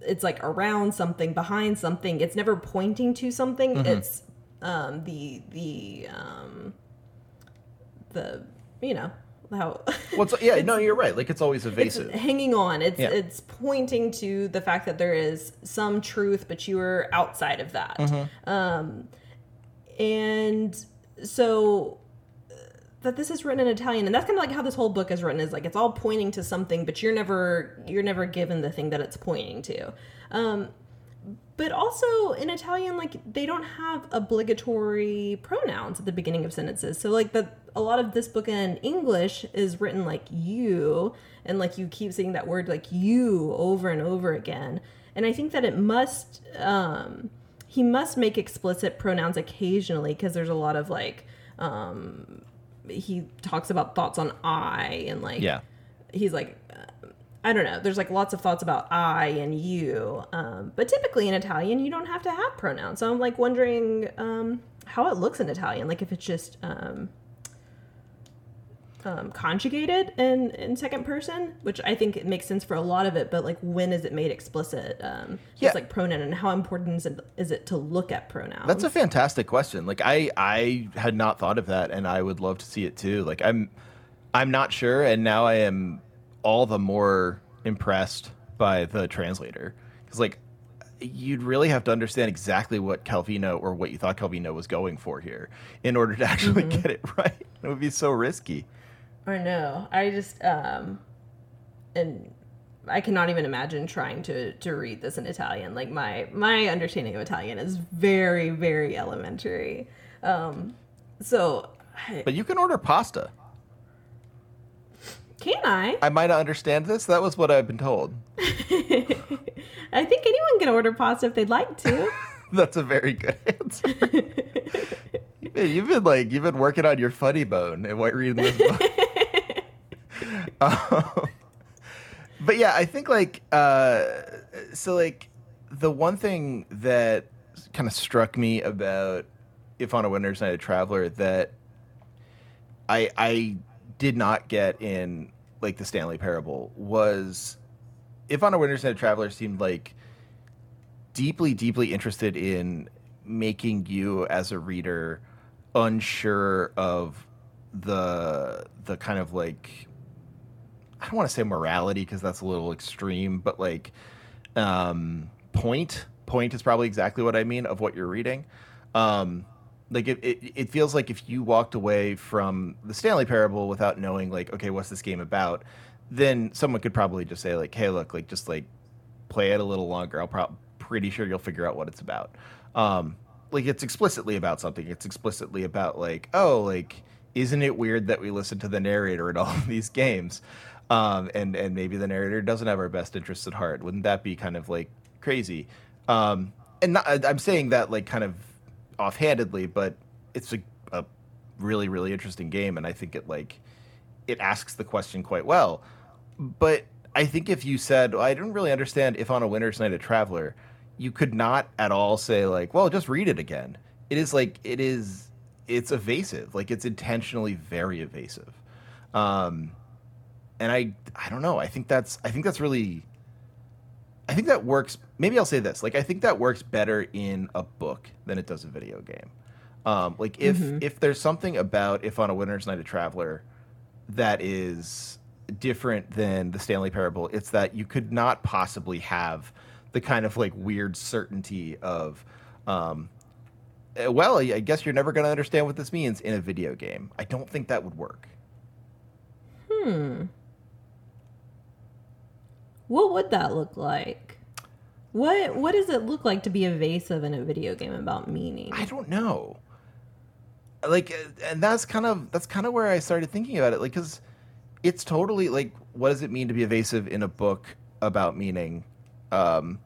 it's like around something behind something it's never pointing to something Mm-hmm. it's um the the um the you know how Well, yeah, no, you're right. Like it's always it's evasive. hanging on it's Yeah. it's pointing to the fact that there is some truth but you are outside of that Mm-hmm. um and so that this is written in Italian, and that's kind of like how this whole book is written. Is like it's all pointing to something, but you're never you're never given the thing that it's pointing to. Um, but also in Italian, like they don't have obligatory pronouns at the beginning of sentences. So like the a lot of this book in English is written like you, and like you keep saying that word like you over and over again. And I think that it must um, he must make explicit pronouns occasionally because there's a lot of like um, he talks about thoughts on I and like Yeah. he's like uh, I don't know. There's like lots of thoughts about I and you, um, but typically in Italian you don't have to have pronouns. So I'm like wondering um, how it looks in Italian, like if it's just um, um, conjugated in in second person, which I think it makes sense for a lot of it. But like when is it made explicit? Um, Yeah. It's like pronoun, and how important is it, is it to look at pronouns? That's a fantastic question. Like I I had not thought of that and I would love to see it too. Like I'm I'm not sure and now I am all the more impressed by the translator cuz like you'd really have to understand exactly what Calvino or what you thought Calvino was going for here in order to actually Mm-hmm. get it right. It would be so risky. Or no, I just um, and I cannot even imagine trying to to read this in Italian. Like my my understanding of Italian is very very elementary. Um, so I- But you can order pasta. can I? I might not understand this. That was what I've been told. I think anyone can order pasta if they'd like to. That's a very good answer. You've been- like you've been working on your funny bone and what reading this book. but yeah, I think like uh, so like the one thing that kind of struck me about if on a winter's night a traveler that I I did not get in like the Stanley Parable was if on a winter's night a traveler seemed like deeply deeply interested in making you as a reader unsure of the the kind of like I don't want to say morality because that's a little extreme, but like um point point is probably exactly what I mean of what you're reading. Um like it, it, it feels like if you walked away from the Stanley Parable without knowing like okay what's this game about, then someone could probably just say like hey look like just like play it a little longer. I'll prob pretty sure you'll figure out what it's about. Um, like it's explicitly about something. It's explicitly about like, oh, like, isn't it weird that we listen to the narrator in all of these games? Um, and and maybe the narrator doesn't have our best interests at heart. Wouldn't that be kind of like crazy? Um, and not, I'm saying that like kind of offhandedly, but it's a, a really really interesting game, and I think it like it asks the question quite well. But I think if you said, well, I didn't really understand if on a winter's night a traveler, you could not at all say like, well, just read it again. It is like it is it's evasive. Like it's intentionally very evasive. Um and I I don't know. I think that's I think that's really I think that works. Maybe I'll say this: like I think that works better in a book than it does a video game. Um, like if mm-hmm. if there's something about if on a winter's night a traveler that is different than the Stanley Parable, it's that you could not possibly have the kind of like weird certainty of um, eh, well, I guess you're never going to understand what this means in a video game. I don't think that would work. Hmm. What would that look like? What what does it look like to be evasive in a video game about meaning? I don't know. Like and that's kind of that's kind of where I started thinking about it like cuz it's totally like what does it mean to be evasive in a book about meaning? Um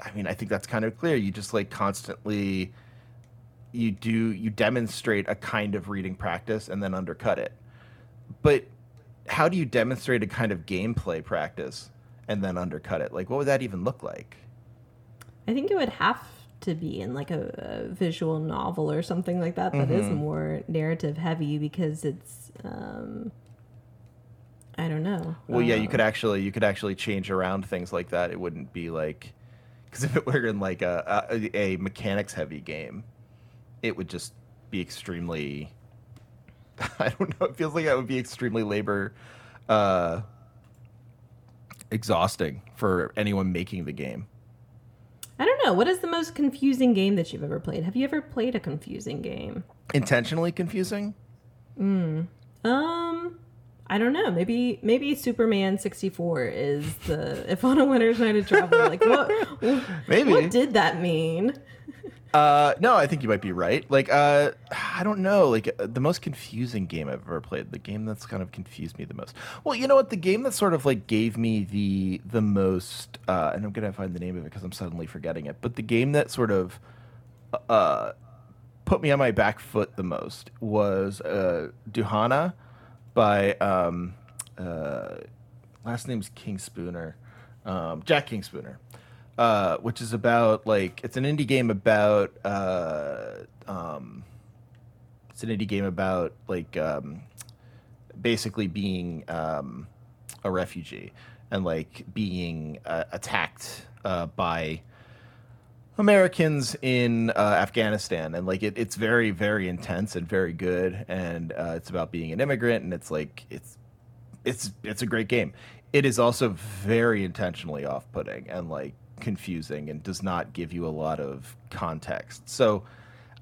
I mean, I think that's kind of clear. You just like constantly you do you demonstrate a kind of reading practice and then undercut it. But how do you demonstrate a kind of gameplay practice and then undercut it. Like, what would that even look like? I think it would have to be in like a, a visual novel or something like that that mm-hmm. is more narrative heavy because it's um I don't know. Well, yeah, you could actually you could actually change around things like that. It wouldn't be like because if it were in like a, a, a mechanics heavy game, it would just be extremely. I don't know. It feels like that would be extremely labor uh, exhausting for anyone making the game. I don't know. What is the most confusing game that you've ever played? Have you ever played a confusing game? Intentionally confusing? Hmm. Um I don't know. Maybe maybe Superman 64 is the if on a winter's night a traveler. Like what maybe what did that mean? Uh, no, I think you might be right. Like, uh, I don't know. Like, uh, the most confusing game I've ever played, the game that's kind of confused me the most. Well, you know what? The game that sort of like gave me the the most, uh, and I'm gonna find the name of it because I'm suddenly forgetting it. But the game that sort of, uh, put me on my back foot the most was uh, Dujanah by um, uh, last name's King Spooner, um, Jack King Spooner uh, which is about like it's an indie game about uh, um, it's an indie game about like um, basically being um, a refugee and like being uh, attacked uh, by Americans in uh, Afghanistan, and like it, it's very, very intense and very good, and uh, it's about being an immigrant, and it's like it's it's it's a great game. It is also very intentionally off-putting and like confusing and does not give you a lot of context. So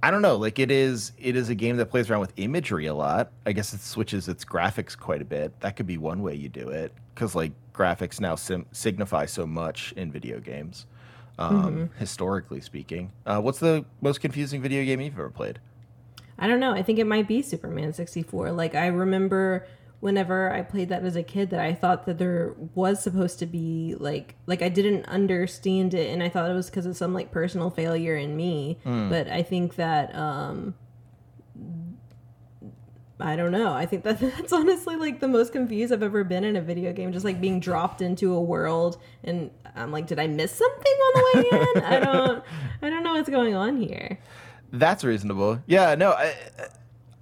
I don't know, like it is it is a game that plays around with imagery a lot. I guess it switches its graphics quite a bit. That could be one way you do it cuz like graphics now sim- signify so much in video games. Um, mm-hmm. historically speaking. Uh, what's the most confusing video game you've ever played? I don't know. I think it might be Superman 64. Like I remember whenever I played that as a kid that I thought that there was supposed to be like like I didn't understand it and I thought it was because of some like personal failure in me. Mm. But I think that um I don't know. I think that that's honestly like the most confused I've ever been in a video game. Just like being dropped into a world, and I'm like, did I miss something on the way in? I don't, I don't know what's going on here. That's reasonable. Yeah. No. I,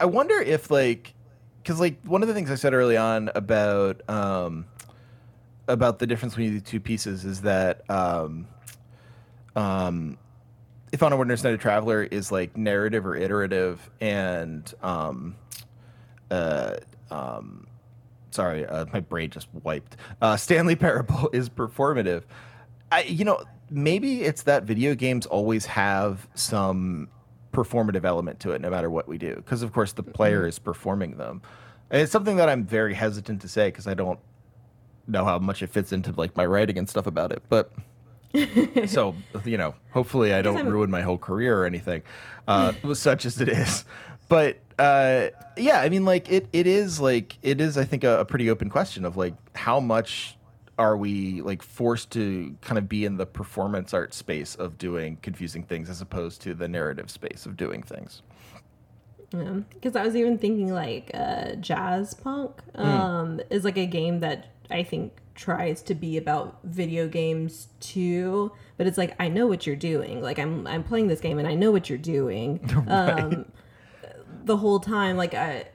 I wonder if like because like one of the things I said early on about um, about the difference between the two pieces is that um, um, if on a Winter's Night a Traveler is like narrative or iterative, and um, uh, um, sorry, uh, my brain just wiped. Uh, Stanley Parable is performative. I, you know, maybe it's that video games always have some performative element to it no matter what we do because of course the player mm-hmm. is performing them and it's something that i'm very hesitant to say because i don't know how much it fits into like my writing and stuff about it but so you know hopefully i don't I'm... ruin my whole career or anything uh, such as it is but uh, yeah i mean like it, it is like it is i think a, a pretty open question of like how much are we like forced to kind of be in the performance art space of doing confusing things as opposed to the narrative space of doing things? Yeah, because I was even thinking like uh, Jazzpunk hmm. um, mm. is like a game that I think tries to be about video games too, but it's like I know what you're doing. Like I'm I'm playing this game and I know what you're doing. right. um, the whole time, like I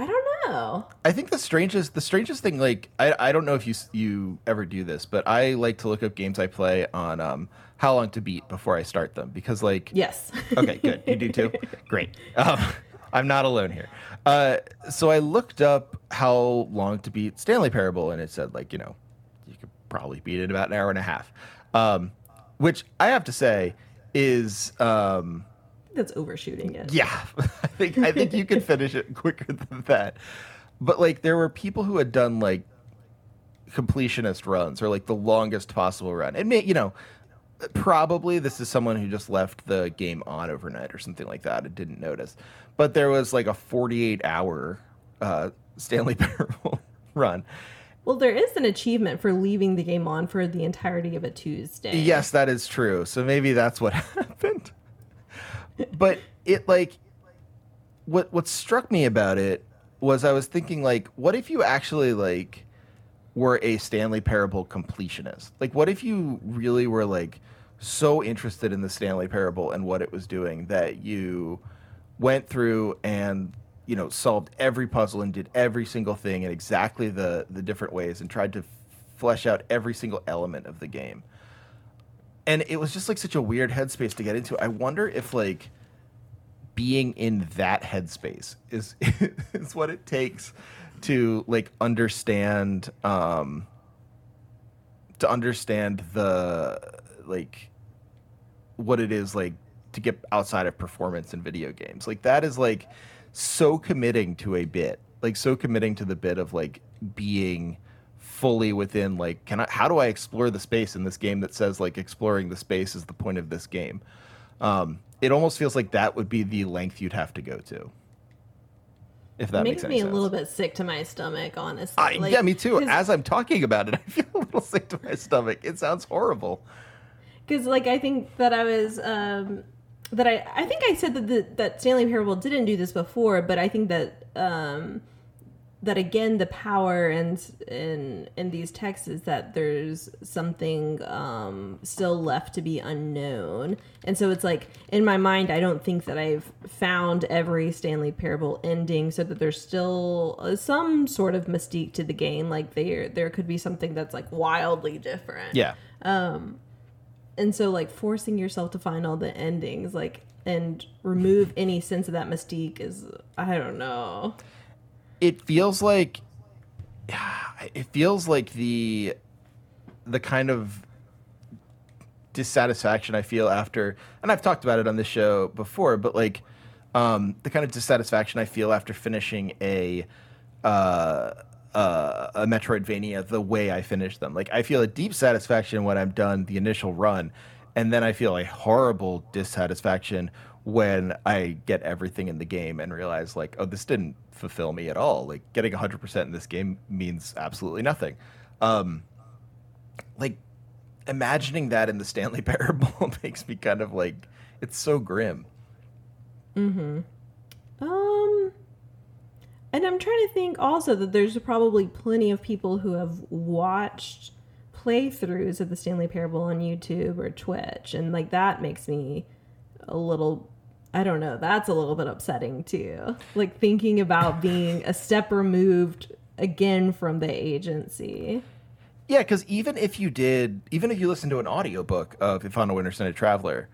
I don't know. I think the strangest the strangest thing like I, I don't know if you you ever do this, but I like to look up games I play on um how long to beat before I start them because like Yes. okay good you do too great um, I'm not alone here. Uh, so I looked up how long to beat Stanley Parable and it said like you know you could probably beat it in about an hour and a half, um, which I have to say is um, That's overshooting it. yeah, I think I think you can finish it quicker than that. But like there were people who had done like completionist runs or like the longest possible run. And may you know, probably this is someone who just left the game on overnight or something like that and didn't notice. But there was like a 48 hour uh, Stanley Parable run. Well, there is an achievement for leaving the game on for the entirety of a Tuesday. Yes, that is true. So maybe that's what happened. But it like what what struck me about it was I was thinking like what if you actually like were a Stanley Parable completionist? Like what if you really were like so interested in the Stanley Parable and what it was doing that you went through and you know solved every puzzle and did every single thing in exactly the the different ways and tried to flesh out every single element of the game and it was just like such a weird headspace to get into. I wonder if like being in that headspace is is what it takes to like understand um to understand the like what it is like to get outside of performance in video games. Like that is like so committing to a bit like so committing to the bit of like being fully within like can i how do i explore the space in this game that says like exploring the space is the point of this game? Um it almost feels like that would be the length you'd have to go to. If that it makes makes me sense. a little bit sick to my stomach, honestly. I, Like, yeah me too. as i'm talking about it i feel a little sick to my stomach. It sounds horrible. Because like I think that I was um that I I think I said that the, that Stanley Parable didn't do this before, but I think that um that again the power and in in these texts is that there's something um still left to be unknown. And so it's like in my mind i don't think that i've found every stanley parable ending so that there's still uh, some sort of mystique to the game. Like there there could be something that's like wildly different. Yeah. Um and so like forcing yourself to find all the endings like and remove any sense of that mystique is i don't know it feels like it feels like the the kind of dissatisfaction I feel after and I've talked about it on this show before, but like um the kind of dissatisfaction I feel after finishing a uh uh, a Metroidvania the way I finish them. Like I feel a deep satisfaction when I'm done the initial run, and then I feel a horrible dissatisfaction when I get everything in the game and realize like, oh, this didn't fulfill me at all. Like getting 100% in this game means absolutely nothing. Um, like imagining that in the Stanley Parable makes me kind of like it's so grim. Hmm. Um, and I'm trying to think also that there's probably plenty of people who have watched playthroughs of the Stanley Parable on YouTube or Twitch, and like that makes me a little. I don't know. That's a little bit upsetting too. Like thinking about being a step removed again from the agency. Yeah, because even if you did, even if you listen to an audiobook of If on a Winter's Night Traveler,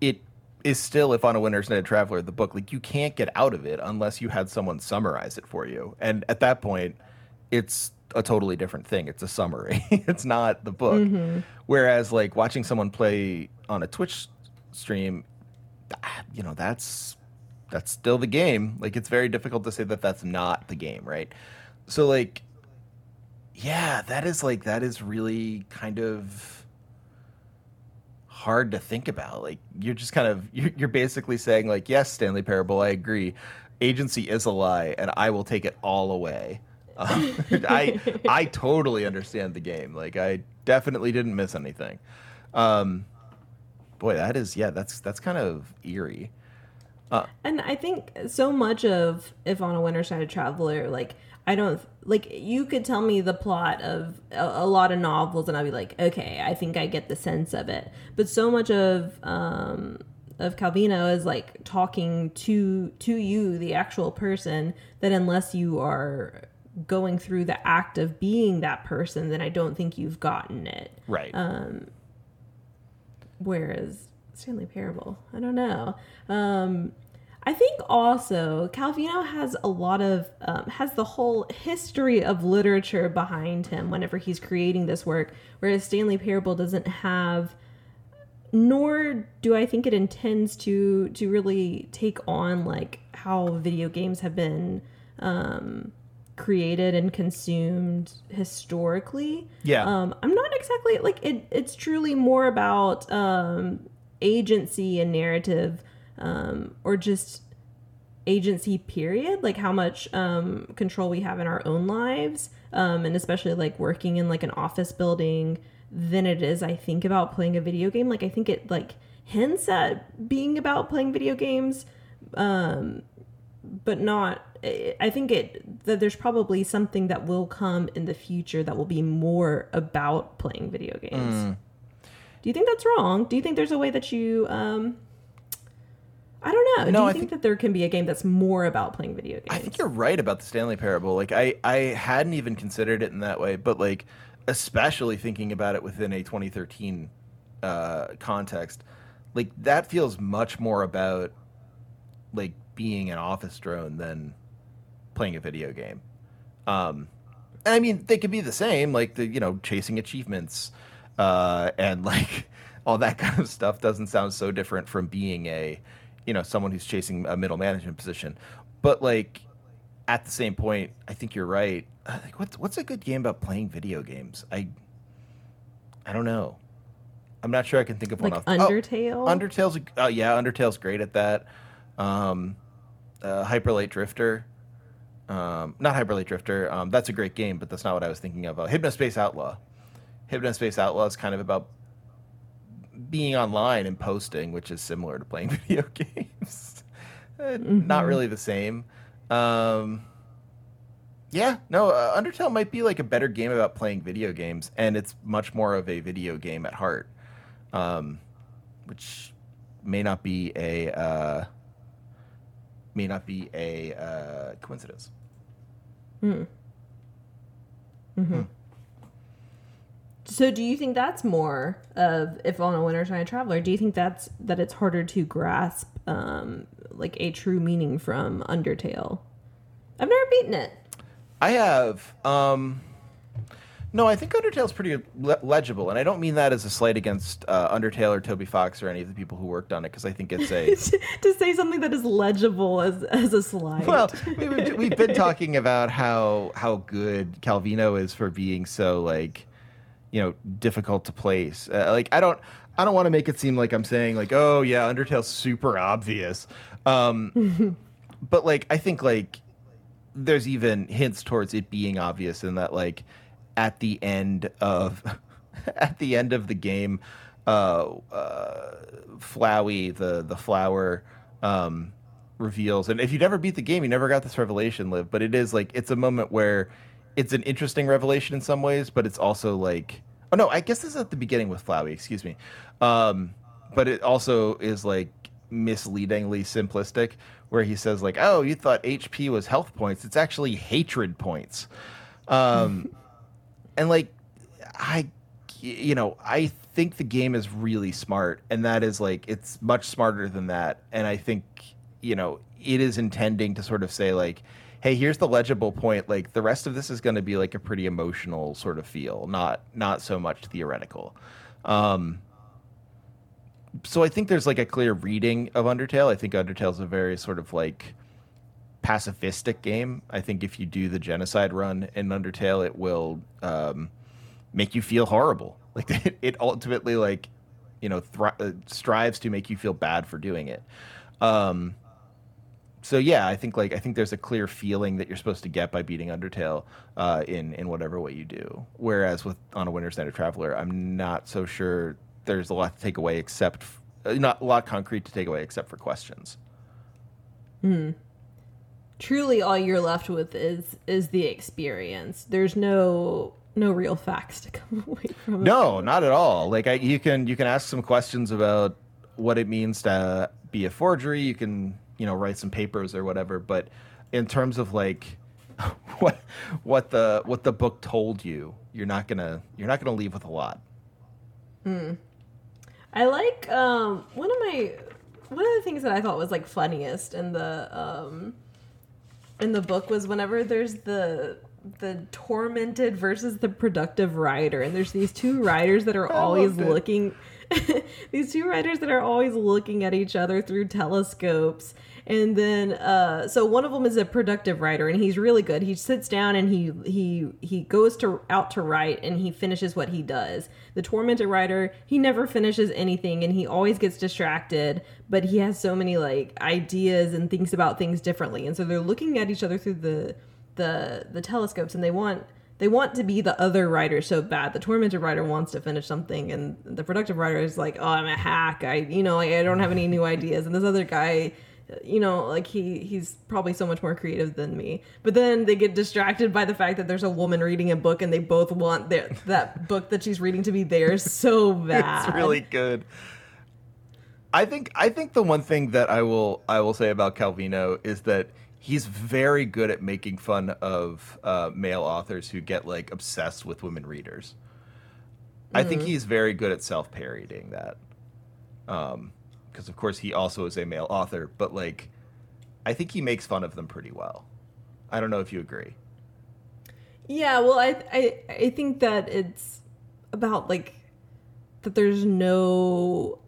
it is still If on a Winter's Night Traveler, the book. Like you can't get out of it unless you had someone summarize it for you. And at that point, it's a totally different thing. It's a summary. it's not the book. Mm-hmm. Whereas like watching someone play on a Twitch stream, you know, that's that's still the game. Like it's very difficult to say that that's not the game, right? So like yeah, that is like that is really kind of hard to think about. Like you're just kind of you're, you're basically saying like, yes, Stanley Parable, I agree. Agency is a lie, and I will take it all away. Uh, I I totally understand the game. Like I definitely didn't miss anything. Um, boy, that is yeah, that's that's kind of eerie. And I think so much of If on a Winter's Night Traveler, like I don't like you could tell me the plot of a, a lot of novels, and I'd be like, okay, I think I get the sense of it. But so much of um, of Calvino is like talking to to you, the actual person, that unless you are going through the act of being that person, then I don't think you've gotten it. Right. Whereas Stanley Parable, I don't know. Um, I think also Calvino has a lot of um, has the whole history of literature behind him whenever he's creating this work, whereas Stanley Parable doesn't have. Nor do I think it intends to to really take on like how video games have been um, created and consumed historically. Yeah. Um, I'm not exactly like it. It's truly more about um, agency and narrative, um, or just agency. Period. Like how much um, control we have in our own lives, um, and especially like working in like an office building. Than it is, I think about playing a video game. Like I think it like hints at being about playing video games, um, but not i think it that there's probably something that will come in the future that will be more about playing video games. Do you think that's wrong? Do you think there's a way that you um i don't know. Do No, you I think, think- that there can be a game that's more about playing video games I think you're right about the Stanley Parable. Like I, I hadn't even considered it in that way, but like especially thinking about it within a 2013 uh, context, like that feels much more about like being an office drone than playing a video game. Um, and I mean, they could be the same, like the you know chasing achievements uh, and like all that kind of stuff doesn't sound so different from being a you know someone who's chasing a middle management position. But like at the same point, I think you're right. Uh, Like, what's what's a good game about playing video games? I I don't know. I'm not sure I can think of like one. off- Oh, undertale Undertale's uh, yeah, Undertale's great at that. Um, uh, Hyperlight Drifter, um, not Hyperlight Drifter. Um, that's a great game, but that's not what I was thinking of. Uh, Hypnospace Outlaw. Hypnospace Outlaw is kind of about being online and posting, which is similar to playing video games. Uh, Not really the same. Um, yeah, no, uh, Undertale might be like a better game about playing video games, and it's much more of a video game at heart, um, which may not be a uh, may not be a uh, coincidence. So do you think that's more of if on a winter's night traveler do you think that's that it's harder to grasp um like a true meaning from undertale? I've never beaten it. I have. Um, no, I think Undertale's pretty le- legible, and I don't mean that as a slight against uh, Undertale or Toby Fox or any of the people who worked on it, because I think it's a to say something that is legible as as a slide. well. we- We've, we've been talking about how how good Calvino is for being so like, you know, difficult to place. Uh, like I don't. I don't want to make it seem like I'm saying like, oh yeah, Undertale's super obvious. Um, but like I think like there's even hints towards it being obvious in that like at the end of at the end of the game uh uh flowey the the flower um reveals and if you never beat the game you never got this revelation live but it is like it's a moment where it's an interesting revelation in some ways but it's also like oh no i guess this is at the beginning with flowey excuse me um but it also is like misleadingly simplistic where he says like oh you thought hp was health points it's actually hatred points. Um and like i you know i think the game is really smart and that is like it's much smarter than that and i think you know it is intending to sort of say like hey here's the legible point like the rest of this is going to be like a pretty emotional sort of feel not not so much theoretical um so I think there's like a clear reading of Undertale. I think Undertale's a very sort of like pacifistic game. I think if you do the genocide run in Undertale, it will um, make you feel horrible. Like it, it ultimately like you know uh, strives to make you feel bad for doing it. Um, so yeah, I think like I think there's a clear feeling that you're supposed to get by beating Undertale uh, in in whatever way you do. Whereas with on a Winter's Night Traveler, I'm not so sure there's a lot to take away except f- uh, not a lot concrete to take away except for questions. Truly, all you're left with is is the experience. There's no no real facts to come away from. it. No, not at all. Like I, you can you can ask some questions about what it means to be a forgery. You can you know write some papers or whatever. But in terms of like what what the what the book told you, you're not gonna you're not gonna leave with a lot. Hmm. I like um one of my one of the things that I thought was like funniest in the um in the book was whenever there's the the tormented versus the productive rider and there's these two riders that are always looking these two riders that are always looking at each other through telescopes and then uh so one of them is a productive writer and he's really good he sits down and he he he goes to out to write and he finishes what he does the tormented writer he never finishes anything and he always gets distracted but he has so many like ideas and thinks about things differently and so they're looking at each other through the the the telescopes and they want they want to be the other writer so bad. The tormented writer wants to finish something, and the productive writer is like, "Oh, I'm a hack. I, you know, I, I don't have any new ideas." And this other guy, you know, like he he's probably so much more creative than me. But then they get distracted by the fact that there's a woman reading a book, and they both want their, that book that she's reading to be theirs so bad. It's really good. I think I think the one thing that I will I will say about Calvino is that he's very good at making fun of uh, male authors who get like obsessed with women readers. I think he's very good at self parodying that, because of course he also is a male author. But like, I think he makes fun of them pretty well. I don't know if you agree. Yeah, well, I I I think that it's about like that. There's no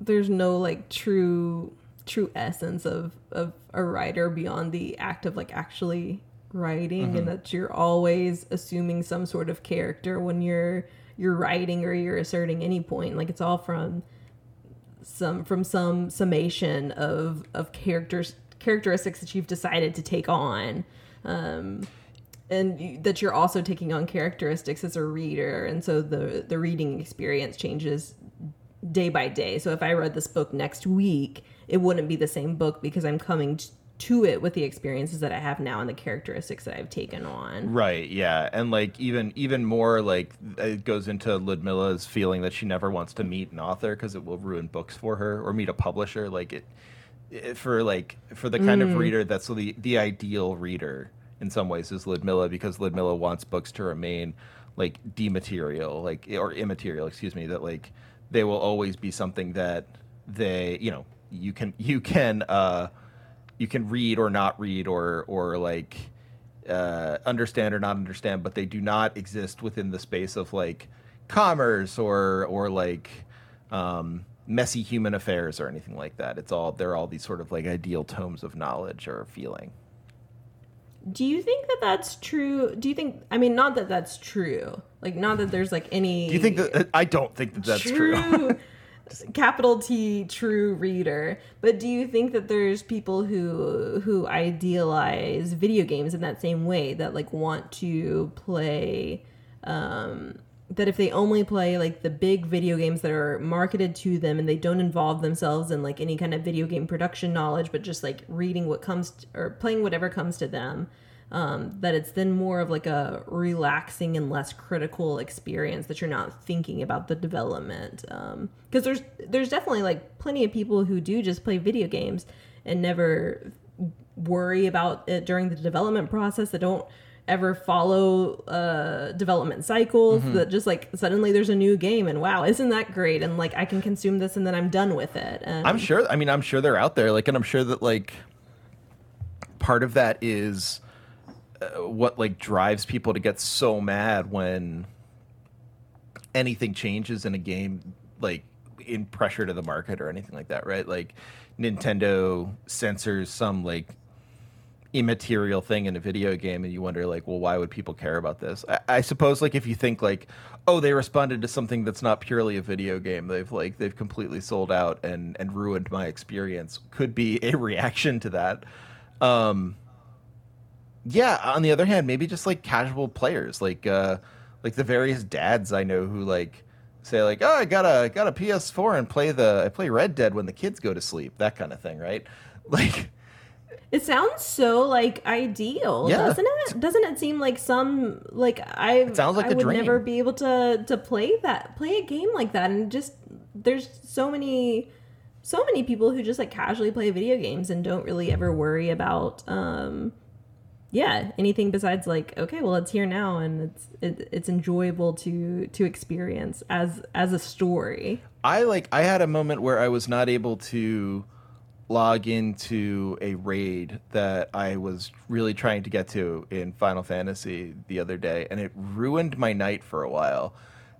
there's no like true true essence of of a writer beyond the act of like actually writing, and mm-hmm. that you're always assuming some sort of character when you're you're writing or you're asserting any point. Like it's all from some from some summation of of characters characteristics that you've decided to take on um and that you're also taking on characteristics as a reader. And so the the reading experience changes day by day. So if i read this book next week it wouldn't be the same book because i'm coming to it with the experiences that i have now and the characteristics that i've taken on Right, yeah. And like even even more like it goes into Ludmilla's feeling that she never wants to meet an author because it will ruin books for her or meet a publisher like it, it for like for the kind of reader that's the the ideal reader in some ways is Ludmilla because Ludmilla wants books to remain like dematerial like or immaterial, excuse me, that like they will always be something that they, you know, you can you can uh you can read or not read or or like uh, understand or not understand, but they do not exist within the space of like commerce or or like um, messy human affairs or anything like that. It's all they're all these sort of like ideal tomes of knowledge or feeling. do you think that that's true do you think i mean not that that's true like not that there's like any Do you think that I don't think that that's true. capital T true reader. But do you think that there's people who who idealize video games in that same way that like want to play um that if they only play like the big video games that are marketed to them and they don't involve themselves in like any kind of video game production knowledge but just like reading what comes t or playing whatever comes to them um, that it's then more of like a relaxing and less critical experience that you're not thinking about the development because there's there's definitely like plenty of people who do just play video games and never worry about it during the development process that don't ever follow uh development cycles that just like suddenly there's a new game and wow isn't that great and like i can consume this and then i'm done with it and I'm sure. I mean, I'm sure they're out there. Like, and I'm sure that like part of that is what like drives people to get so mad when anything changes in a game, like in pressure to the market or anything like that, right? Like Nintendo censors some like immaterial thing in a video game and you wonder like well why would people care about this I, I suppose like if you think like oh they responded to something that's not purely a video game they've like they've completely sold out and and ruined my experience could be a reaction to that um yeah on the other hand maybe just like casual players like uh like the various dads i know who like say like oh i got a got a ps4 and play the i play red dead when the kids go to sleep that kind of thing right like It sounds so like ideal, Yeah. doesn't it? Doesn't it seem like some like I It sounds like I a would dream. never be able to to play that play a game like that and just there's so many so many people who just like casually play video games and don't really ever worry about um yeah anything besides like okay well it's here now and it's it, it's enjoyable to to experience as as a story I like I had a moment where I was not able to log into a raid that I was really trying to get to in Final Fantasy the other day and it ruined my night for a while.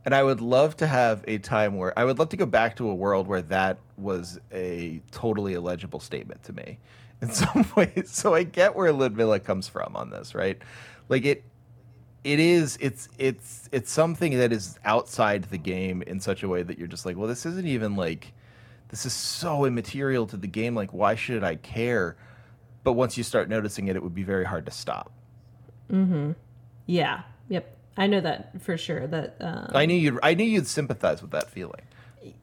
And I would love to have a time where I would love to go back to a world where that was a totally illegible statement to me in some ways. So I get where Ludmilla comes from on this, right? Like it it is it's it's it's something that is outside the game in such a way that you're just like, well, this isn't even like this is so immaterial to the game. Like, why should I care? But once you start noticing it, it would be very hard to stop. Mm-hmm. Yeah yep i know that for sure that um, I knew you'd I knew you'd sympathize with that feeling.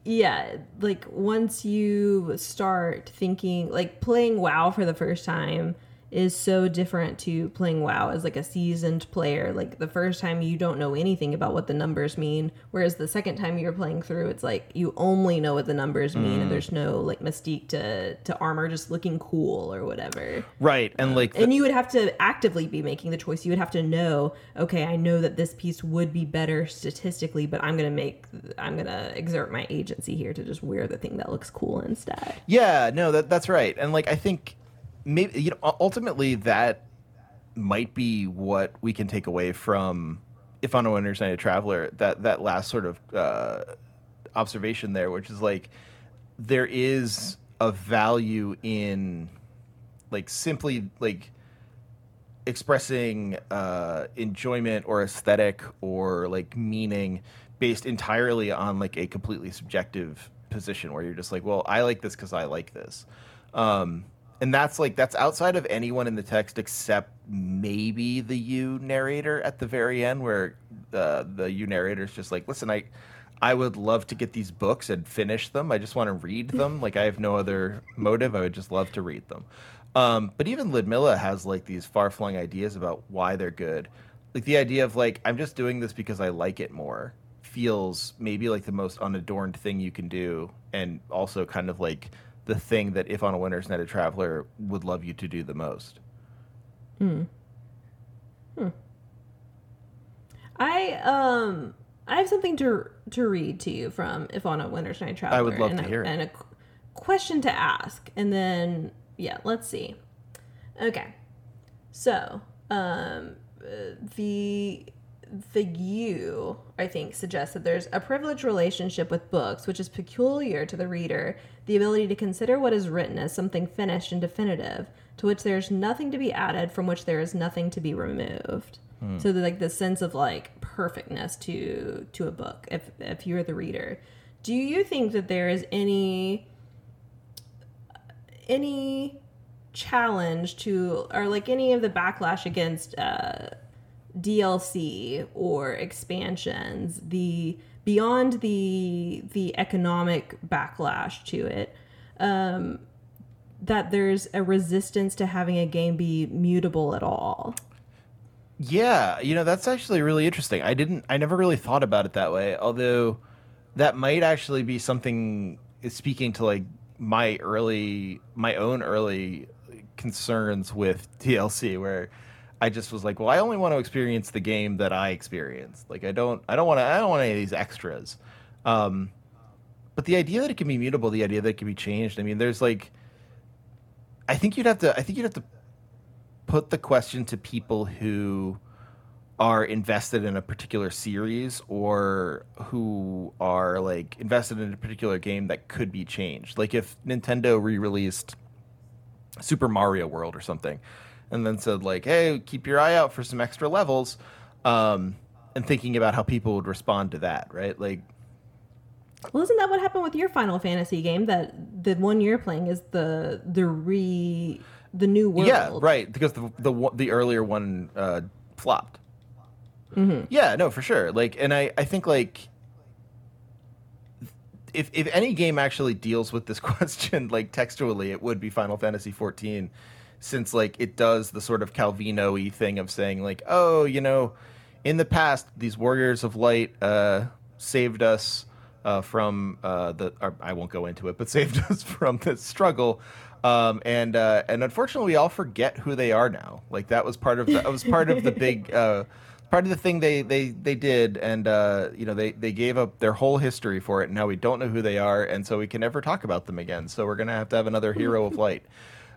Yeah like once you start thinking like playing wow for the first time is so different to playing wow as like a seasoned player like the first time you don't know anything about what the numbers mean whereas the second time you're playing through it's like you only know what the numbers mean and mm. there's no like mystique to to armor just looking cool or whatever Right. And like the- and you would have to actively be making the choice. You would have to know, okay, I know that this piece would be better statistically, but I'm gonna make, I'm gonna exert my agency here to just wear the thing that looks cool instead. Yeah, no, that that's right. And like I think maybe you know ultimately that might be what we can take away from if on a winter's night a traveler that that last sort of uh, observation there, which is like there is a value in like simply like expressing uh, enjoyment or aesthetic or like meaning based entirely on like a completely subjective position where you're just like, well, I like this because I like this. Um, and that's like that's outside of anyone in the text except maybe the you narrator at the very end where uh, the you narrator is just like listen i i would love to get these books and finish them. I just want to read them. Like i have no other motive. I would just love to read them. Um, but even Ludmilla has like these far-flung ideas about why they're good. Like the idea of like i'm just doing this because i like it more feels maybe like the most unadorned thing you can do and also kind of like the thing that if on a winter's night a traveler would love you to do the most Hmm. Hmm. I um, I have something to to read to you from If on a Winter's Night Traveler. I would love and to a, hear it. And a question to ask, and then yeah, let's see. Okay, so um, uh, the the you I think suggests that there's a privileged relationship with books, which is peculiar to the reader. The ability to consider what is written as something finished and definitive, to which there is nothing to be added, from which there is nothing to be removed. So the, like the sense of like perfectness to to a book. If if you're the reader, do you think that there is any any challenge to or like any of the backlash against uh, DLC or expansions, the beyond the the economic backlash to it, um, that there's a resistance to having a game be mutable at all. Yeah, you know, that's actually really interesting. I didn't I never really thought about it that way, although that might actually be something speaking to like my early my own early concerns with DLC where I just was like, well, I only want to experience the game that I experienced. Like I don't I don't want to I don't want any of these extras. Um but the idea that it can be mutable, the idea that it can be changed, I mean, there's like I think you'd have to I think you'd have to put the question to people who are invested in a particular series or who are like invested in a particular game that could be changed. Like if Nintendo re-released Super Mario World or something and then said like, "Hey, keep your eye out for some extra levels." Um and thinking about how people would respond to that, right? Like Well, isn't that what happened with your Final Fantasy game? That the one you're playing is the the re the new world. Yeah, right. Because the the the earlier one uh, flopped. Yeah, no, for sure. Like, and I I think like if if any game actually deals with this question like textually, it would be Final Fantasy XIV, since like it does the sort of Calvino-y thing of saying like, oh, you know, in the past these warriors of light uh, saved us. uh, from uh, the. I won't go into it, but saved us from this struggle. Um, and uh, and unfortunately, we all forget who they are now. Like that was part of the, that was part of the big uh, part of the thing they they they did, and uh, you know they they gave up their whole history for it. And now we don't know who they are, and so we can never talk about them again. So we're gonna have to have another hero of light.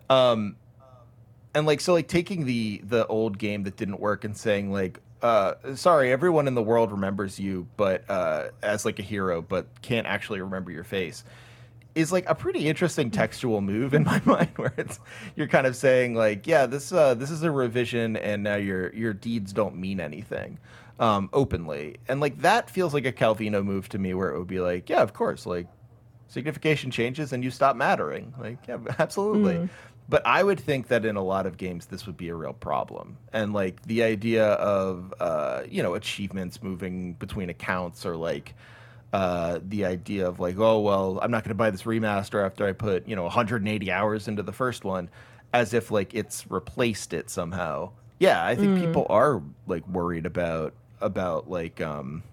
Um, and like so, like taking the the old game that didn't work and saying like, uh, sorry, everyone in the world remembers you, but uh, as like a hero, but can't actually remember your face is like a pretty interesting textual move in my mind where it's you're kind of saying like yeah this uh, this is a revision and now your your deeds don't mean anything um, openly. And like that feels like a calvino move to me where it would be like yeah of course like signification changes and you stop mattering. Like yeah absolutely. Mm. But i would think that in a lot of games this would be a real problem and like the idea of uh, you know achievements moving between accounts or like uh, the idea of like, oh well, I'm not going to buy this remaster after I put you know 180 hours into the first one, as if like it's replaced it somehow. Yeah, I think mm. people are like worried about about like um,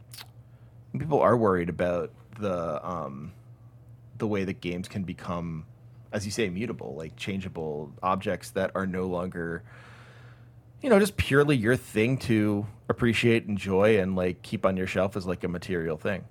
people are worried about the um, the way that games can become, as you say, mutable, like changeable objects that are no longer you know, just purely your thing to appreciate, enjoy, and like keep on your shelf as like a material thing.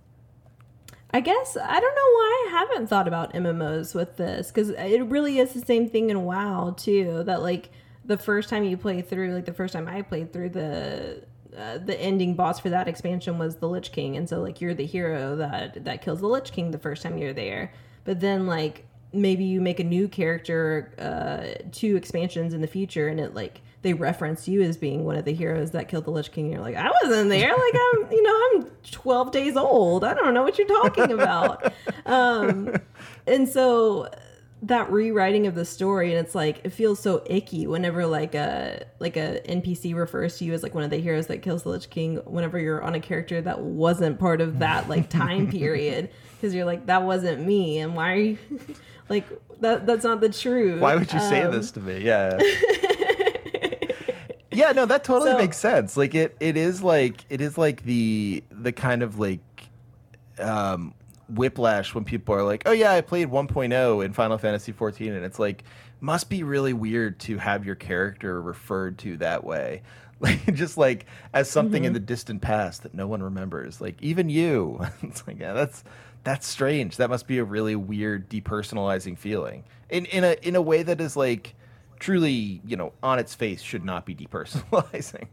I guess I don't know why I haven't thought about MMOs with this because it really is the same thing in WoW too. That like the first time you play through, like the first time I played through the uh, the ending boss for that expansion was the Lich King, and so like you're the hero that that kills the Lich King the first time you're there. But then like maybe you make a new character uh, two expansions in the future, and it like they reference you as being one of the heroes that killed the Lich King. And you're like, I wasn't there. Like I'm, you know, I'm 12 days old. I don't know what you're talking about. um, and so that rewriting of the story and it's like it feels so icky whenever like a like a npc refers to you as like one of the heroes that kills the lich king whenever you're on a character that wasn't part of that like time period because you're like that wasn't me and why are you like that that's not the truth why would you say um, this to me yeah yeah, no, that totally so, makes sense. Like it, it is like it is like the the kind of like um, whiplash when people are like, "Oh yeah, I played 1.0 in Final Fantasy 14," and it's like must be really weird to have your character referred to that way. Like just like as something mm-hmm. in the distant past that no one remembers. Like even you. it's like, yeah, that's that's strange. That must be a really weird depersonalizing feeling. In in a in a way that is like truly, you know, on its face should not be depersonalizing.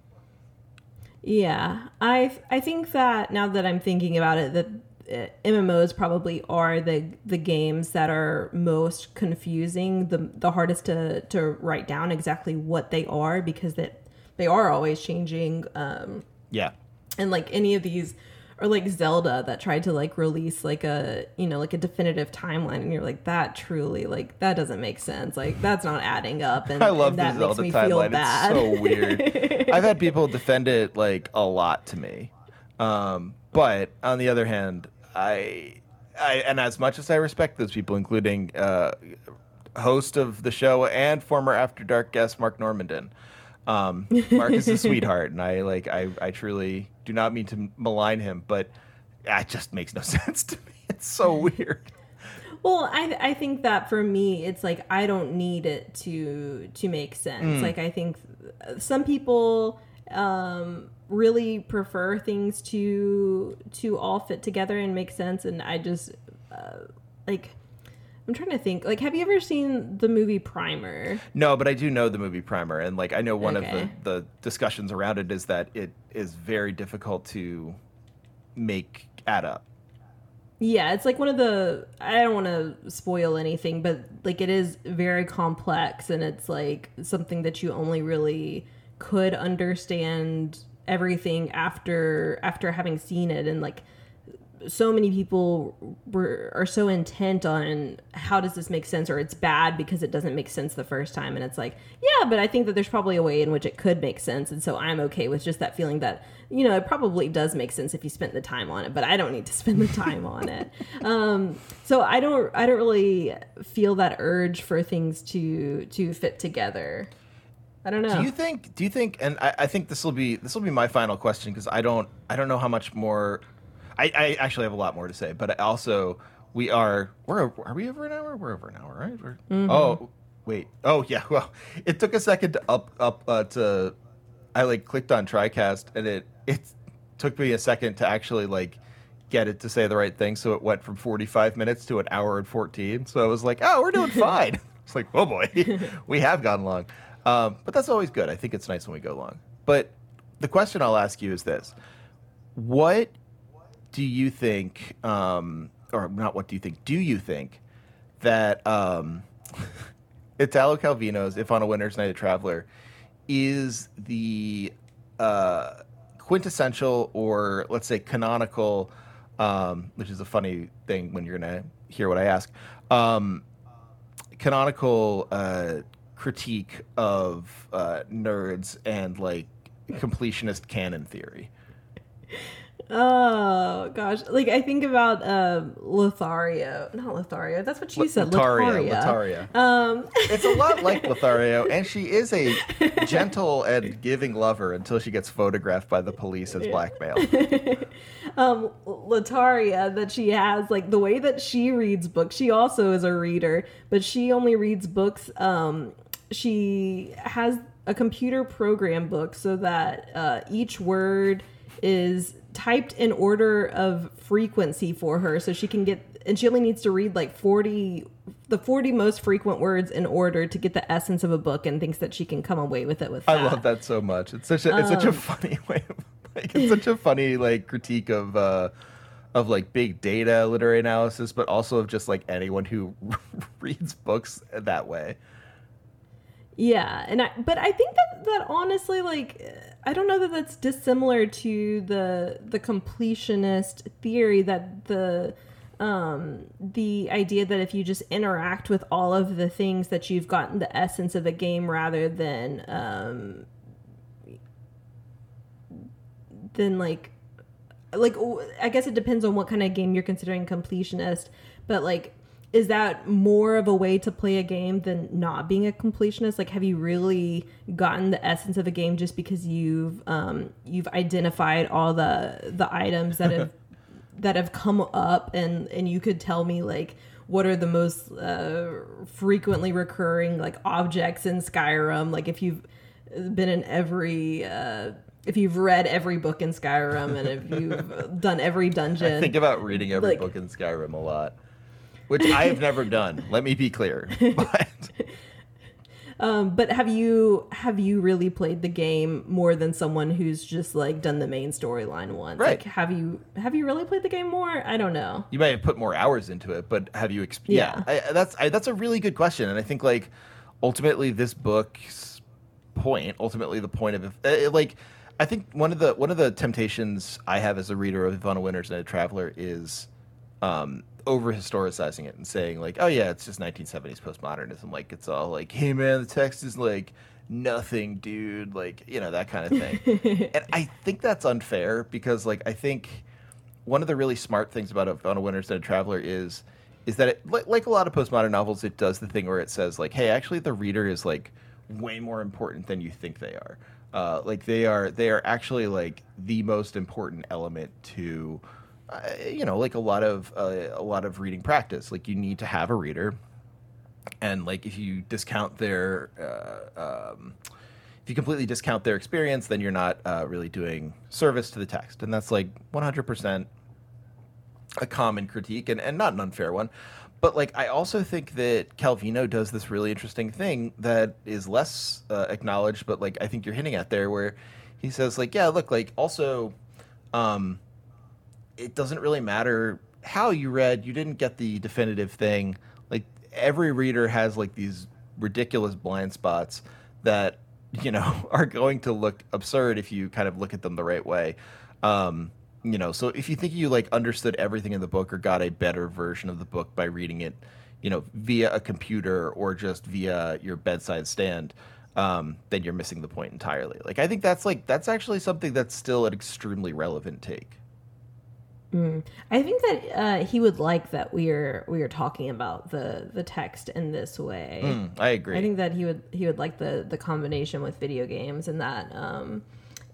Yeah, I I think that now that I'm thinking about it, that uh, MMOs probably are the the games that are most confusing, the the hardest to to write down exactly what they are because that they are always changing. Um, yeah, and like any of these or like Zelda that tried to like release like a you know like a definitive timeline and you're like that truly like that doesn't make sense. Like that's not adding up and I love and that the Zelda timeline. It's so weird. I've had people defend it like a lot to me. Um, but on the other hand I I and as much as I respect those people including uh, host of the show and former After Dark guest Mark Normandin um, Mark is a sweetheart and I like I I truly do not mean to malign him, but it just makes no sense to me. It's so weird. Well, I I think that for me, it's like I don't need it to to make sense. Mm. Like I think some people um, really prefer things to to all fit together and make sense, and I just uh, like I'm trying to think. Like, have you ever seen the movie Primer? No, but I do know the movie Primer, and like I know one okay. of the the discussions around it is that it is very difficult to make add up. Yeah, it's like one of the I don't want to spoil anything, but like it is very complex and it's like something that you only really could understand everything after after having seen it and like so many people were are so intent on how does this make sense or it's bad because it doesn't make sense the first time and it's like yeah but i think that there's probably a way in which it could make sense and so i'm okay with just that feeling that you know it probably does make sense if you spent the time on it but i don't need to spend the time on it um, so i don't i don't really feel that urge for things to to fit together I don't know. Do you think? Do you think? And I, I think this will be this will be my final question because I don't I don't know how much more I, I actually have a lot more to say, but I also we are we're are we over an hour? We're over an hour, right? Mm-hmm. Oh wait. Oh yeah. Well, it took a second to up up uh, to. I like clicked on TriCast and it it took me a second to actually like get it to say the right thing. So it went from 45 minutes to an hour and 14. So I was like, oh, we're doing fine. it's like, oh boy, we have gone long. Um, but that's always good. I think it's nice when we go long. But the question I'll ask you is this: What do you think, um, or not? What do you think? Do you think that um, Italo Calvino's "If on a Winter's Night a Traveler" is the uh, quintessential, or let's say canonical, um, which is a funny thing when you're gonna hear what I ask, um, canonical uh, critique of uh, nerds and like completionist canon theory. Oh gosh, like I think about um, Lothario, not Lothario. That's what you said, Lotharia, Lotharia. Lotharia. Um, It's a lot like Lothario, and she is a gentle and giving lover until she gets photographed by the police as blackmail. um, Lotaria that she has, like the way that she reads books, she also is a reader, but she only reads books. Um, she has a computer program book so that uh, each word is typed in order of frequency for her, so she can get. And she only needs to read like forty, the forty most frequent words in order to get the essence of a book, and thinks that she can come away with it with. I love that so much. It's such a it's such a funny way. Of, like it's such a funny like critique of uh of like big data literary analysis, but also of just like anyone who reads books that way. Yeah, and I but I think that that honestly like I don't know that that's dissimilar to the the completionist theory that the um the idea that if you just interact with all of the things that you've gotten the essence of a game rather than um than like like I guess it depends on what kind of game you're considering completionist, but like is that more of a way to play a game than not being a completionist? Like have you really gotten the essence of a game just because you've um you've identified all the the items that have that have come up and and you could tell me like what are the most uh, frequently recurring like objects in Skyrim like if you've been in every uh if you've read every book in Skyrim and if you've done every dungeon I think about reading every like- book in Skyrim a lot, which I have never done. Let me be clear. But um but have you have you really played the game more than someone who's just like done the main storyline once Right. like have you have you really played the game more I don't know you may have put more hours into it, but have you? Exp- yeah, Yeah. I, that's I, that's a really good question, and I think like ultimately this book's point, ultimately the point of uh, like I think one of the one of the temptations I have as a reader of If on a Winter's Night a Traveler is um, over historicizing it and saying like, oh yeah, it's just 1970s postmodernism. Like it's all like, hey man, the text is like nothing, dude. Like you know that kind of thing. and I think that's unfair because like I think one of the really smart things about on a Winter's a Traveler is is that it, like, like a lot of postmodern novels, it does the thing where it says like, hey, actually the reader is like way more important than you think they are. Uh, like they are they are actually like the most important element to you know like a lot of uh, a lot of reading practice. Like you need to have a reader, and like if you discount their uh, um, if you completely discount their experience, then you're not uh, really doing service to the text, and that's like 100% a common critique and, and not an unfair one. But like I also think that Calvino does this really interesting thing that is less uh, acknowledged, but like I think you're hinting at there, where he says like, yeah, look, like also, um, it doesn't really matter how you read. You didn't get the definitive thing. Like every reader has like these ridiculous blind spots that you know are going to look absurd if you kind of look at them the right way. Um, you know, so if you think you like understood everything in the book or got a better version of the book by reading it, you know, via a computer or just via your bedside stand, um, then you're missing the point entirely. Like I think that's like that's actually something that's still an extremely relevant take. I think that uh, he would like that we are we are talking about the the text in this way. Mm, I agree. I think that he would he would like the the combination with video games and that um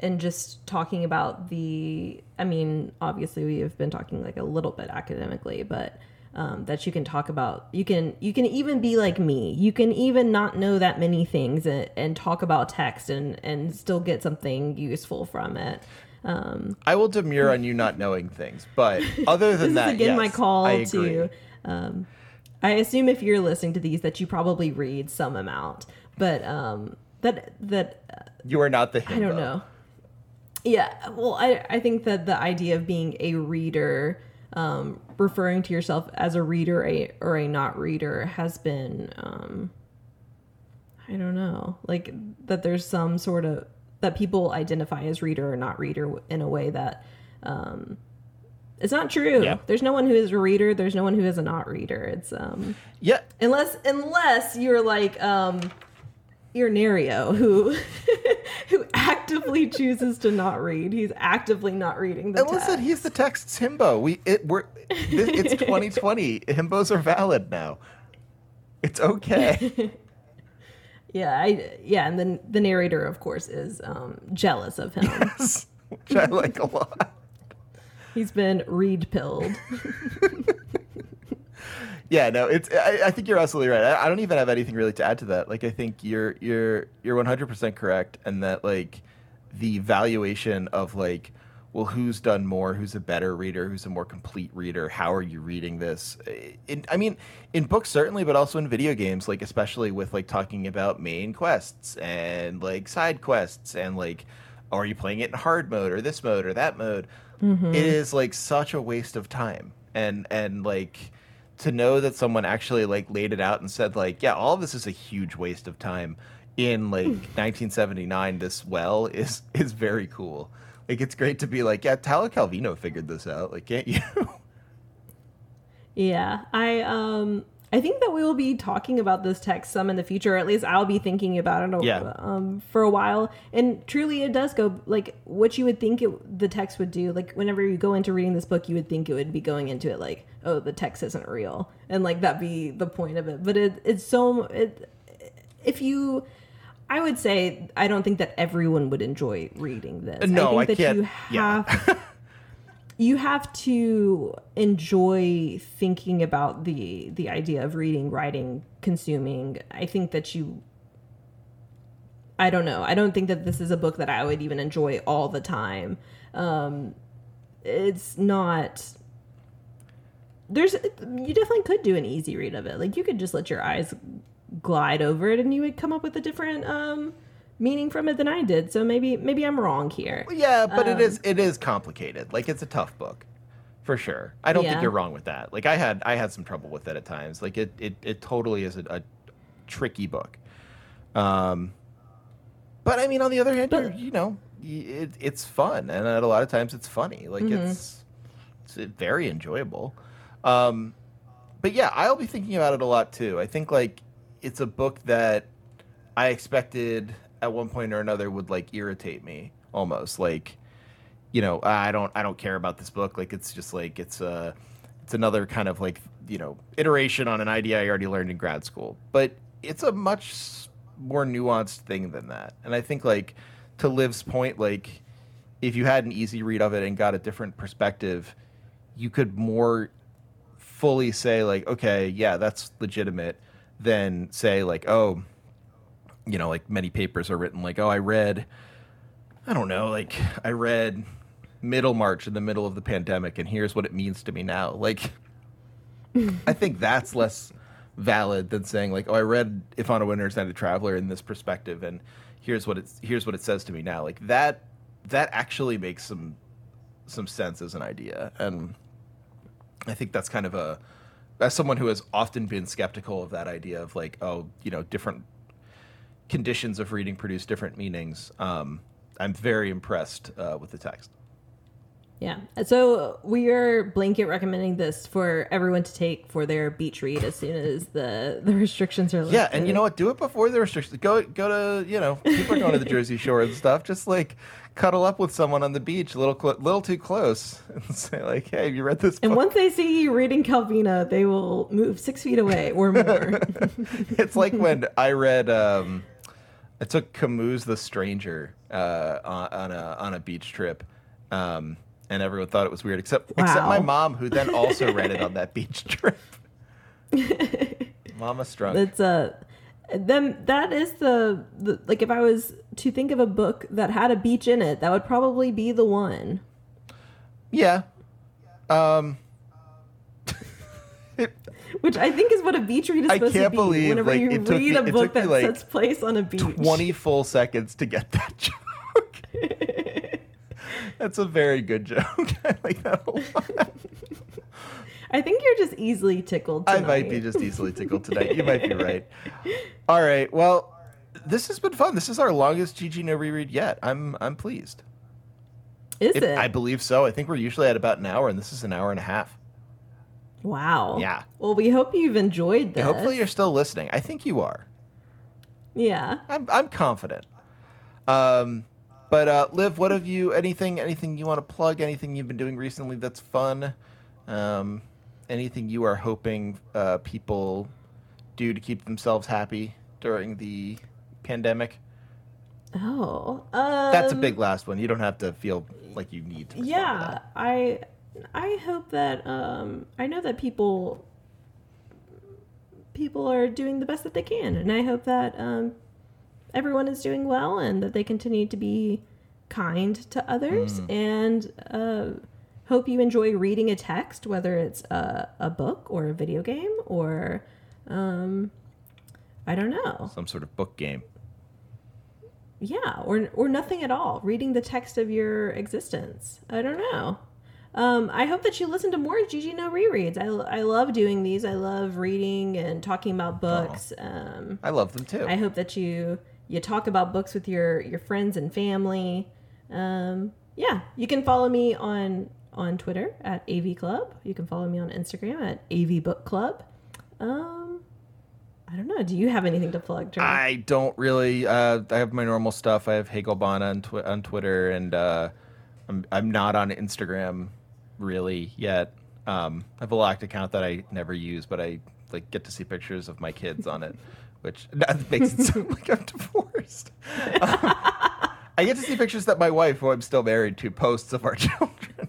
and just talking about the i mean obviously we have been talking like a little bit academically but um, that you can talk about you can you can even be like me you can even not know that many things and, and talk about text and and still get something useful from it um, I will demur on you not knowing things, but other than that, again yes, my call I agree. to um, i assume if you're listening to these that you probably read some amount but um, that that You are not the. I don't know. Yeah, well, I I think that the idea of being a reader, um, referring to yourself as a reader a, or a not reader, has been, um, I don't know, like that. There's some sort of that people identify as reader or not reader in a way that. Um, it's not true. Yeah. There's no one who is a reader. There's no one who is a not reader. It's um Yeah, unless unless you're like um Irnerio who who actively chooses to not read. He's actively not reading the and listen, text. he's the text's himbo. We it we're it's 2020. Himbos are valid now. It's okay. yeah, I yeah, and then the narrator of course is um jealous of him. which I like a lot. He's been read pilled. Yeah, no, it's. I, I think you're absolutely right. I, I don't even have anything really to add to that. Like, I think you're you're you're 100 percent correct, and that like the valuation of like, well, who's done more? Who's a better reader? Who's a more complete reader? How are you reading this? In, I mean, in books certainly, but also in video games, like especially with like talking about main quests and like side quests and like, are you playing it in hard mode or this mode or that mode? Mm-hmm. It is like such a waste of time, and and like to know that someone actually like laid it out and said like yeah all of this is a huge waste of time in like 1979 this well is is very cool like it's great to be like yeah Italo Calvino figured this out like can't you Yeah, I um I think that we will be talking about this text some in the future. Or at least I'll be thinking about it Yeah. um, for a while. And truly, it does go like what you would think it, the text would do. Like whenever you go into reading this book, you would think it would be going into it like, oh, the text isn't real, and like that be the point of it. But it it's so it if you. I would say I don't think that everyone would enjoy reading this. No, I I think that you can't- yeah. have you have to enjoy thinking about the the idea of reading writing consuming. I think that you i don't know. I don't think that this is a book that i would even enjoy all the time. Um it's not there's you definitely could do an easy read of it. Like you could just let your eyes glide over it and you would come up with a different um meaning from it than i did. So maybe maybe i'm wrong here. Yeah but it is it is complicated. Like it's a tough book for sure. I don't Yeah. think you're wrong with that. Like i had i had some trouble with it at times. Like it it, it totally is a, a tricky book. Um but i mean on the other hand But- you're, you know it, it's fun. And a lot of times it's funny. Like Mm-hmm. it's it's very enjoyable. Um but yeah i'll be thinking about it a lot too. I think like it's a book that i expected at one point or another would like irritate me almost like you know i don't i don't care about this book like it's just like it's a it's another kind of like you know iteration on an idea i already learned in grad school. But it's a much more nuanced thing than that. And i think like to liv's point like if you had an easy read of it and got a different perspective you could more fully say like okay yeah that's legitimate than say like oh you know like many papers are written like oh i read i don't know like i read middlemarch in the middle of the pandemic and here's what it means to me now. Like i think that's less valid than saying like oh i read if on a winter's night a traveler in this perspective and here's what it's here's what it says to me now. Like that that actually makes some some sense as an idea and i think that's kind of a as someone who has often been skeptical of that idea of like oh you know different conditions of reading produce different meanings um, i'm very impressed uh, with the text Yeah. So we are blanket recommending this for everyone to take for their beach read as soon as the, the restrictions are lifted. yeah and you know what do it before the restrictions go go to you know people are going to the jersey shore and stuff just like cuddle up with someone on the beach a little clo- little too close and say like hey have you read this And once they see you reading Calvino, they will move six feet away or more. it's like when I read um, I took Camus the Stranger uh, on, on a on a beach trip, um, and everyone thought it was weird, except except my mom, who then also read it on that beach trip. Mama Strunk. That's uh then that is the, the like if I was to think of a book that had a beach in it, that would probably be the one. yeah. Um, Which I think is what a beach read is supposed to be. believe, Whenever like, you it took read me- a book that like, sets place on a beach. 20 full seconds to get that joke. That's a very good joke. I like that a lot. I think you're just easily tickled. I might be just easily tickled tonight. You might be right. All right. Well, this has been fun. This is our longest GG no reread yet. I'm I'm pleased. Is If- it? I believe so. I think we're usually at about an hour, and this is an hour and a half. wow. Yeah. Well, we hope you've enjoyed this. Hopefully, you're still listening. I think you are. Yeah. I'm I'm confident. Um, but uh, Liv, what have you? Anything? Anything you want to plug? Anything you've been doing recently that's fun? Um, anything you are hoping uh, people do to keep themselves happy during the pandemic? Oh. Um, That's a big last one. You don't have to feel like you need to. respond to yeah i i hope that um i know that people people are doing the best that they can and i hope that um everyone is doing well and that they continue to be kind to others Mm. and uh hope you enjoy reading a text whether it's a, a book or a video game or um i don't know Some sort of book game. yeah or or nothing at all reading the text of your existence i don't know um, I hope that you listen to more GG No rereads. I, I love doing these. I love reading and talking about books. Um, I love them too. I hope that you you talk about books with your your friends and family. Um, yeah, you can follow me on on Twitter at AV Club. You can follow me on Instagram at AV Book Club. Um, I don't know. Do you have anything to plug, Joe? I don't really. Uh, I have my normal stuff. I have Hegelbon on twi- on Twitter, and uh, I'm I'm not on Instagram really yet. Um, I have a locked account that I never use, but I like get to see pictures of my kids on it, which that makes it sound like I'm divorced. Um, I get to see pictures that my wife, who I'm still married to, posts of our children.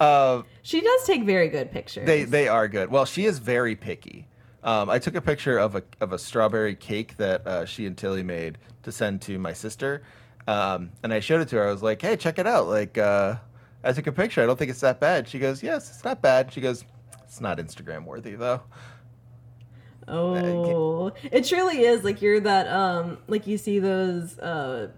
Uh, She does take very good pictures. they they are good. Well, she is very picky. Um, I took a picture of a of a strawberry cake that uh, she and Tilly made to send to my sister, um, and I showed it to her. I was like, "Hey, check it out! Like, uh, I took a picture. I don't think it's that bad." She goes, "Yes, it's not bad." She goes, "It's not Instagram worthy though." Oh, it truly is like you're that um like you see those uh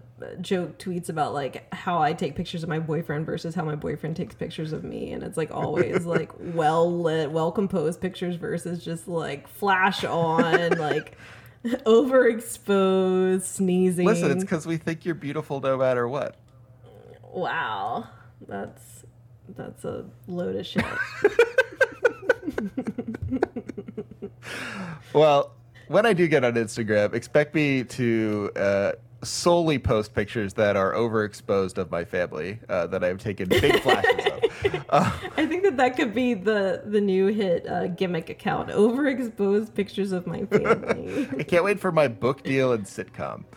joke tweets about like how I take pictures of my boyfriend versus how my boyfriend takes pictures of me and it's like always like well lit, well composed pictures versus just like flash on like overexposed sneezing. Listen, it's because we think you're beautiful no matter what. wow. That's that's a load of shit. Well, when I do get on Instagram, expect me to uh, solely post pictures that are overexposed of my family uh, that I've taken big flashes of. Uh, I think that that could be the the new hit uh, gimmick account. Overexposed pictures of my family. I can't wait for my book deal and sitcom.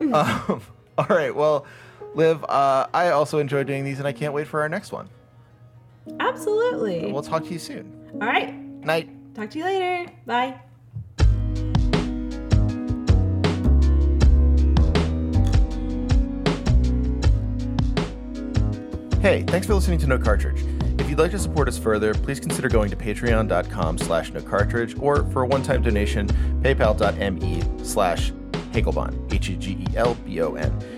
Um, all right, well, Liv, uh, I also enjoy doing these, and I can't wait for our next one. Absolutely. We'll talk to you soon. All right. Night. Talk to you later. Bye. Hey, thanks for listening to No Cartridge. If you'd like to support us further, please consider going to patreon.com slash no cartridge or for a one-time donation, paypal.me slash Hegelbon, H-E-G-E-L-B-O-N.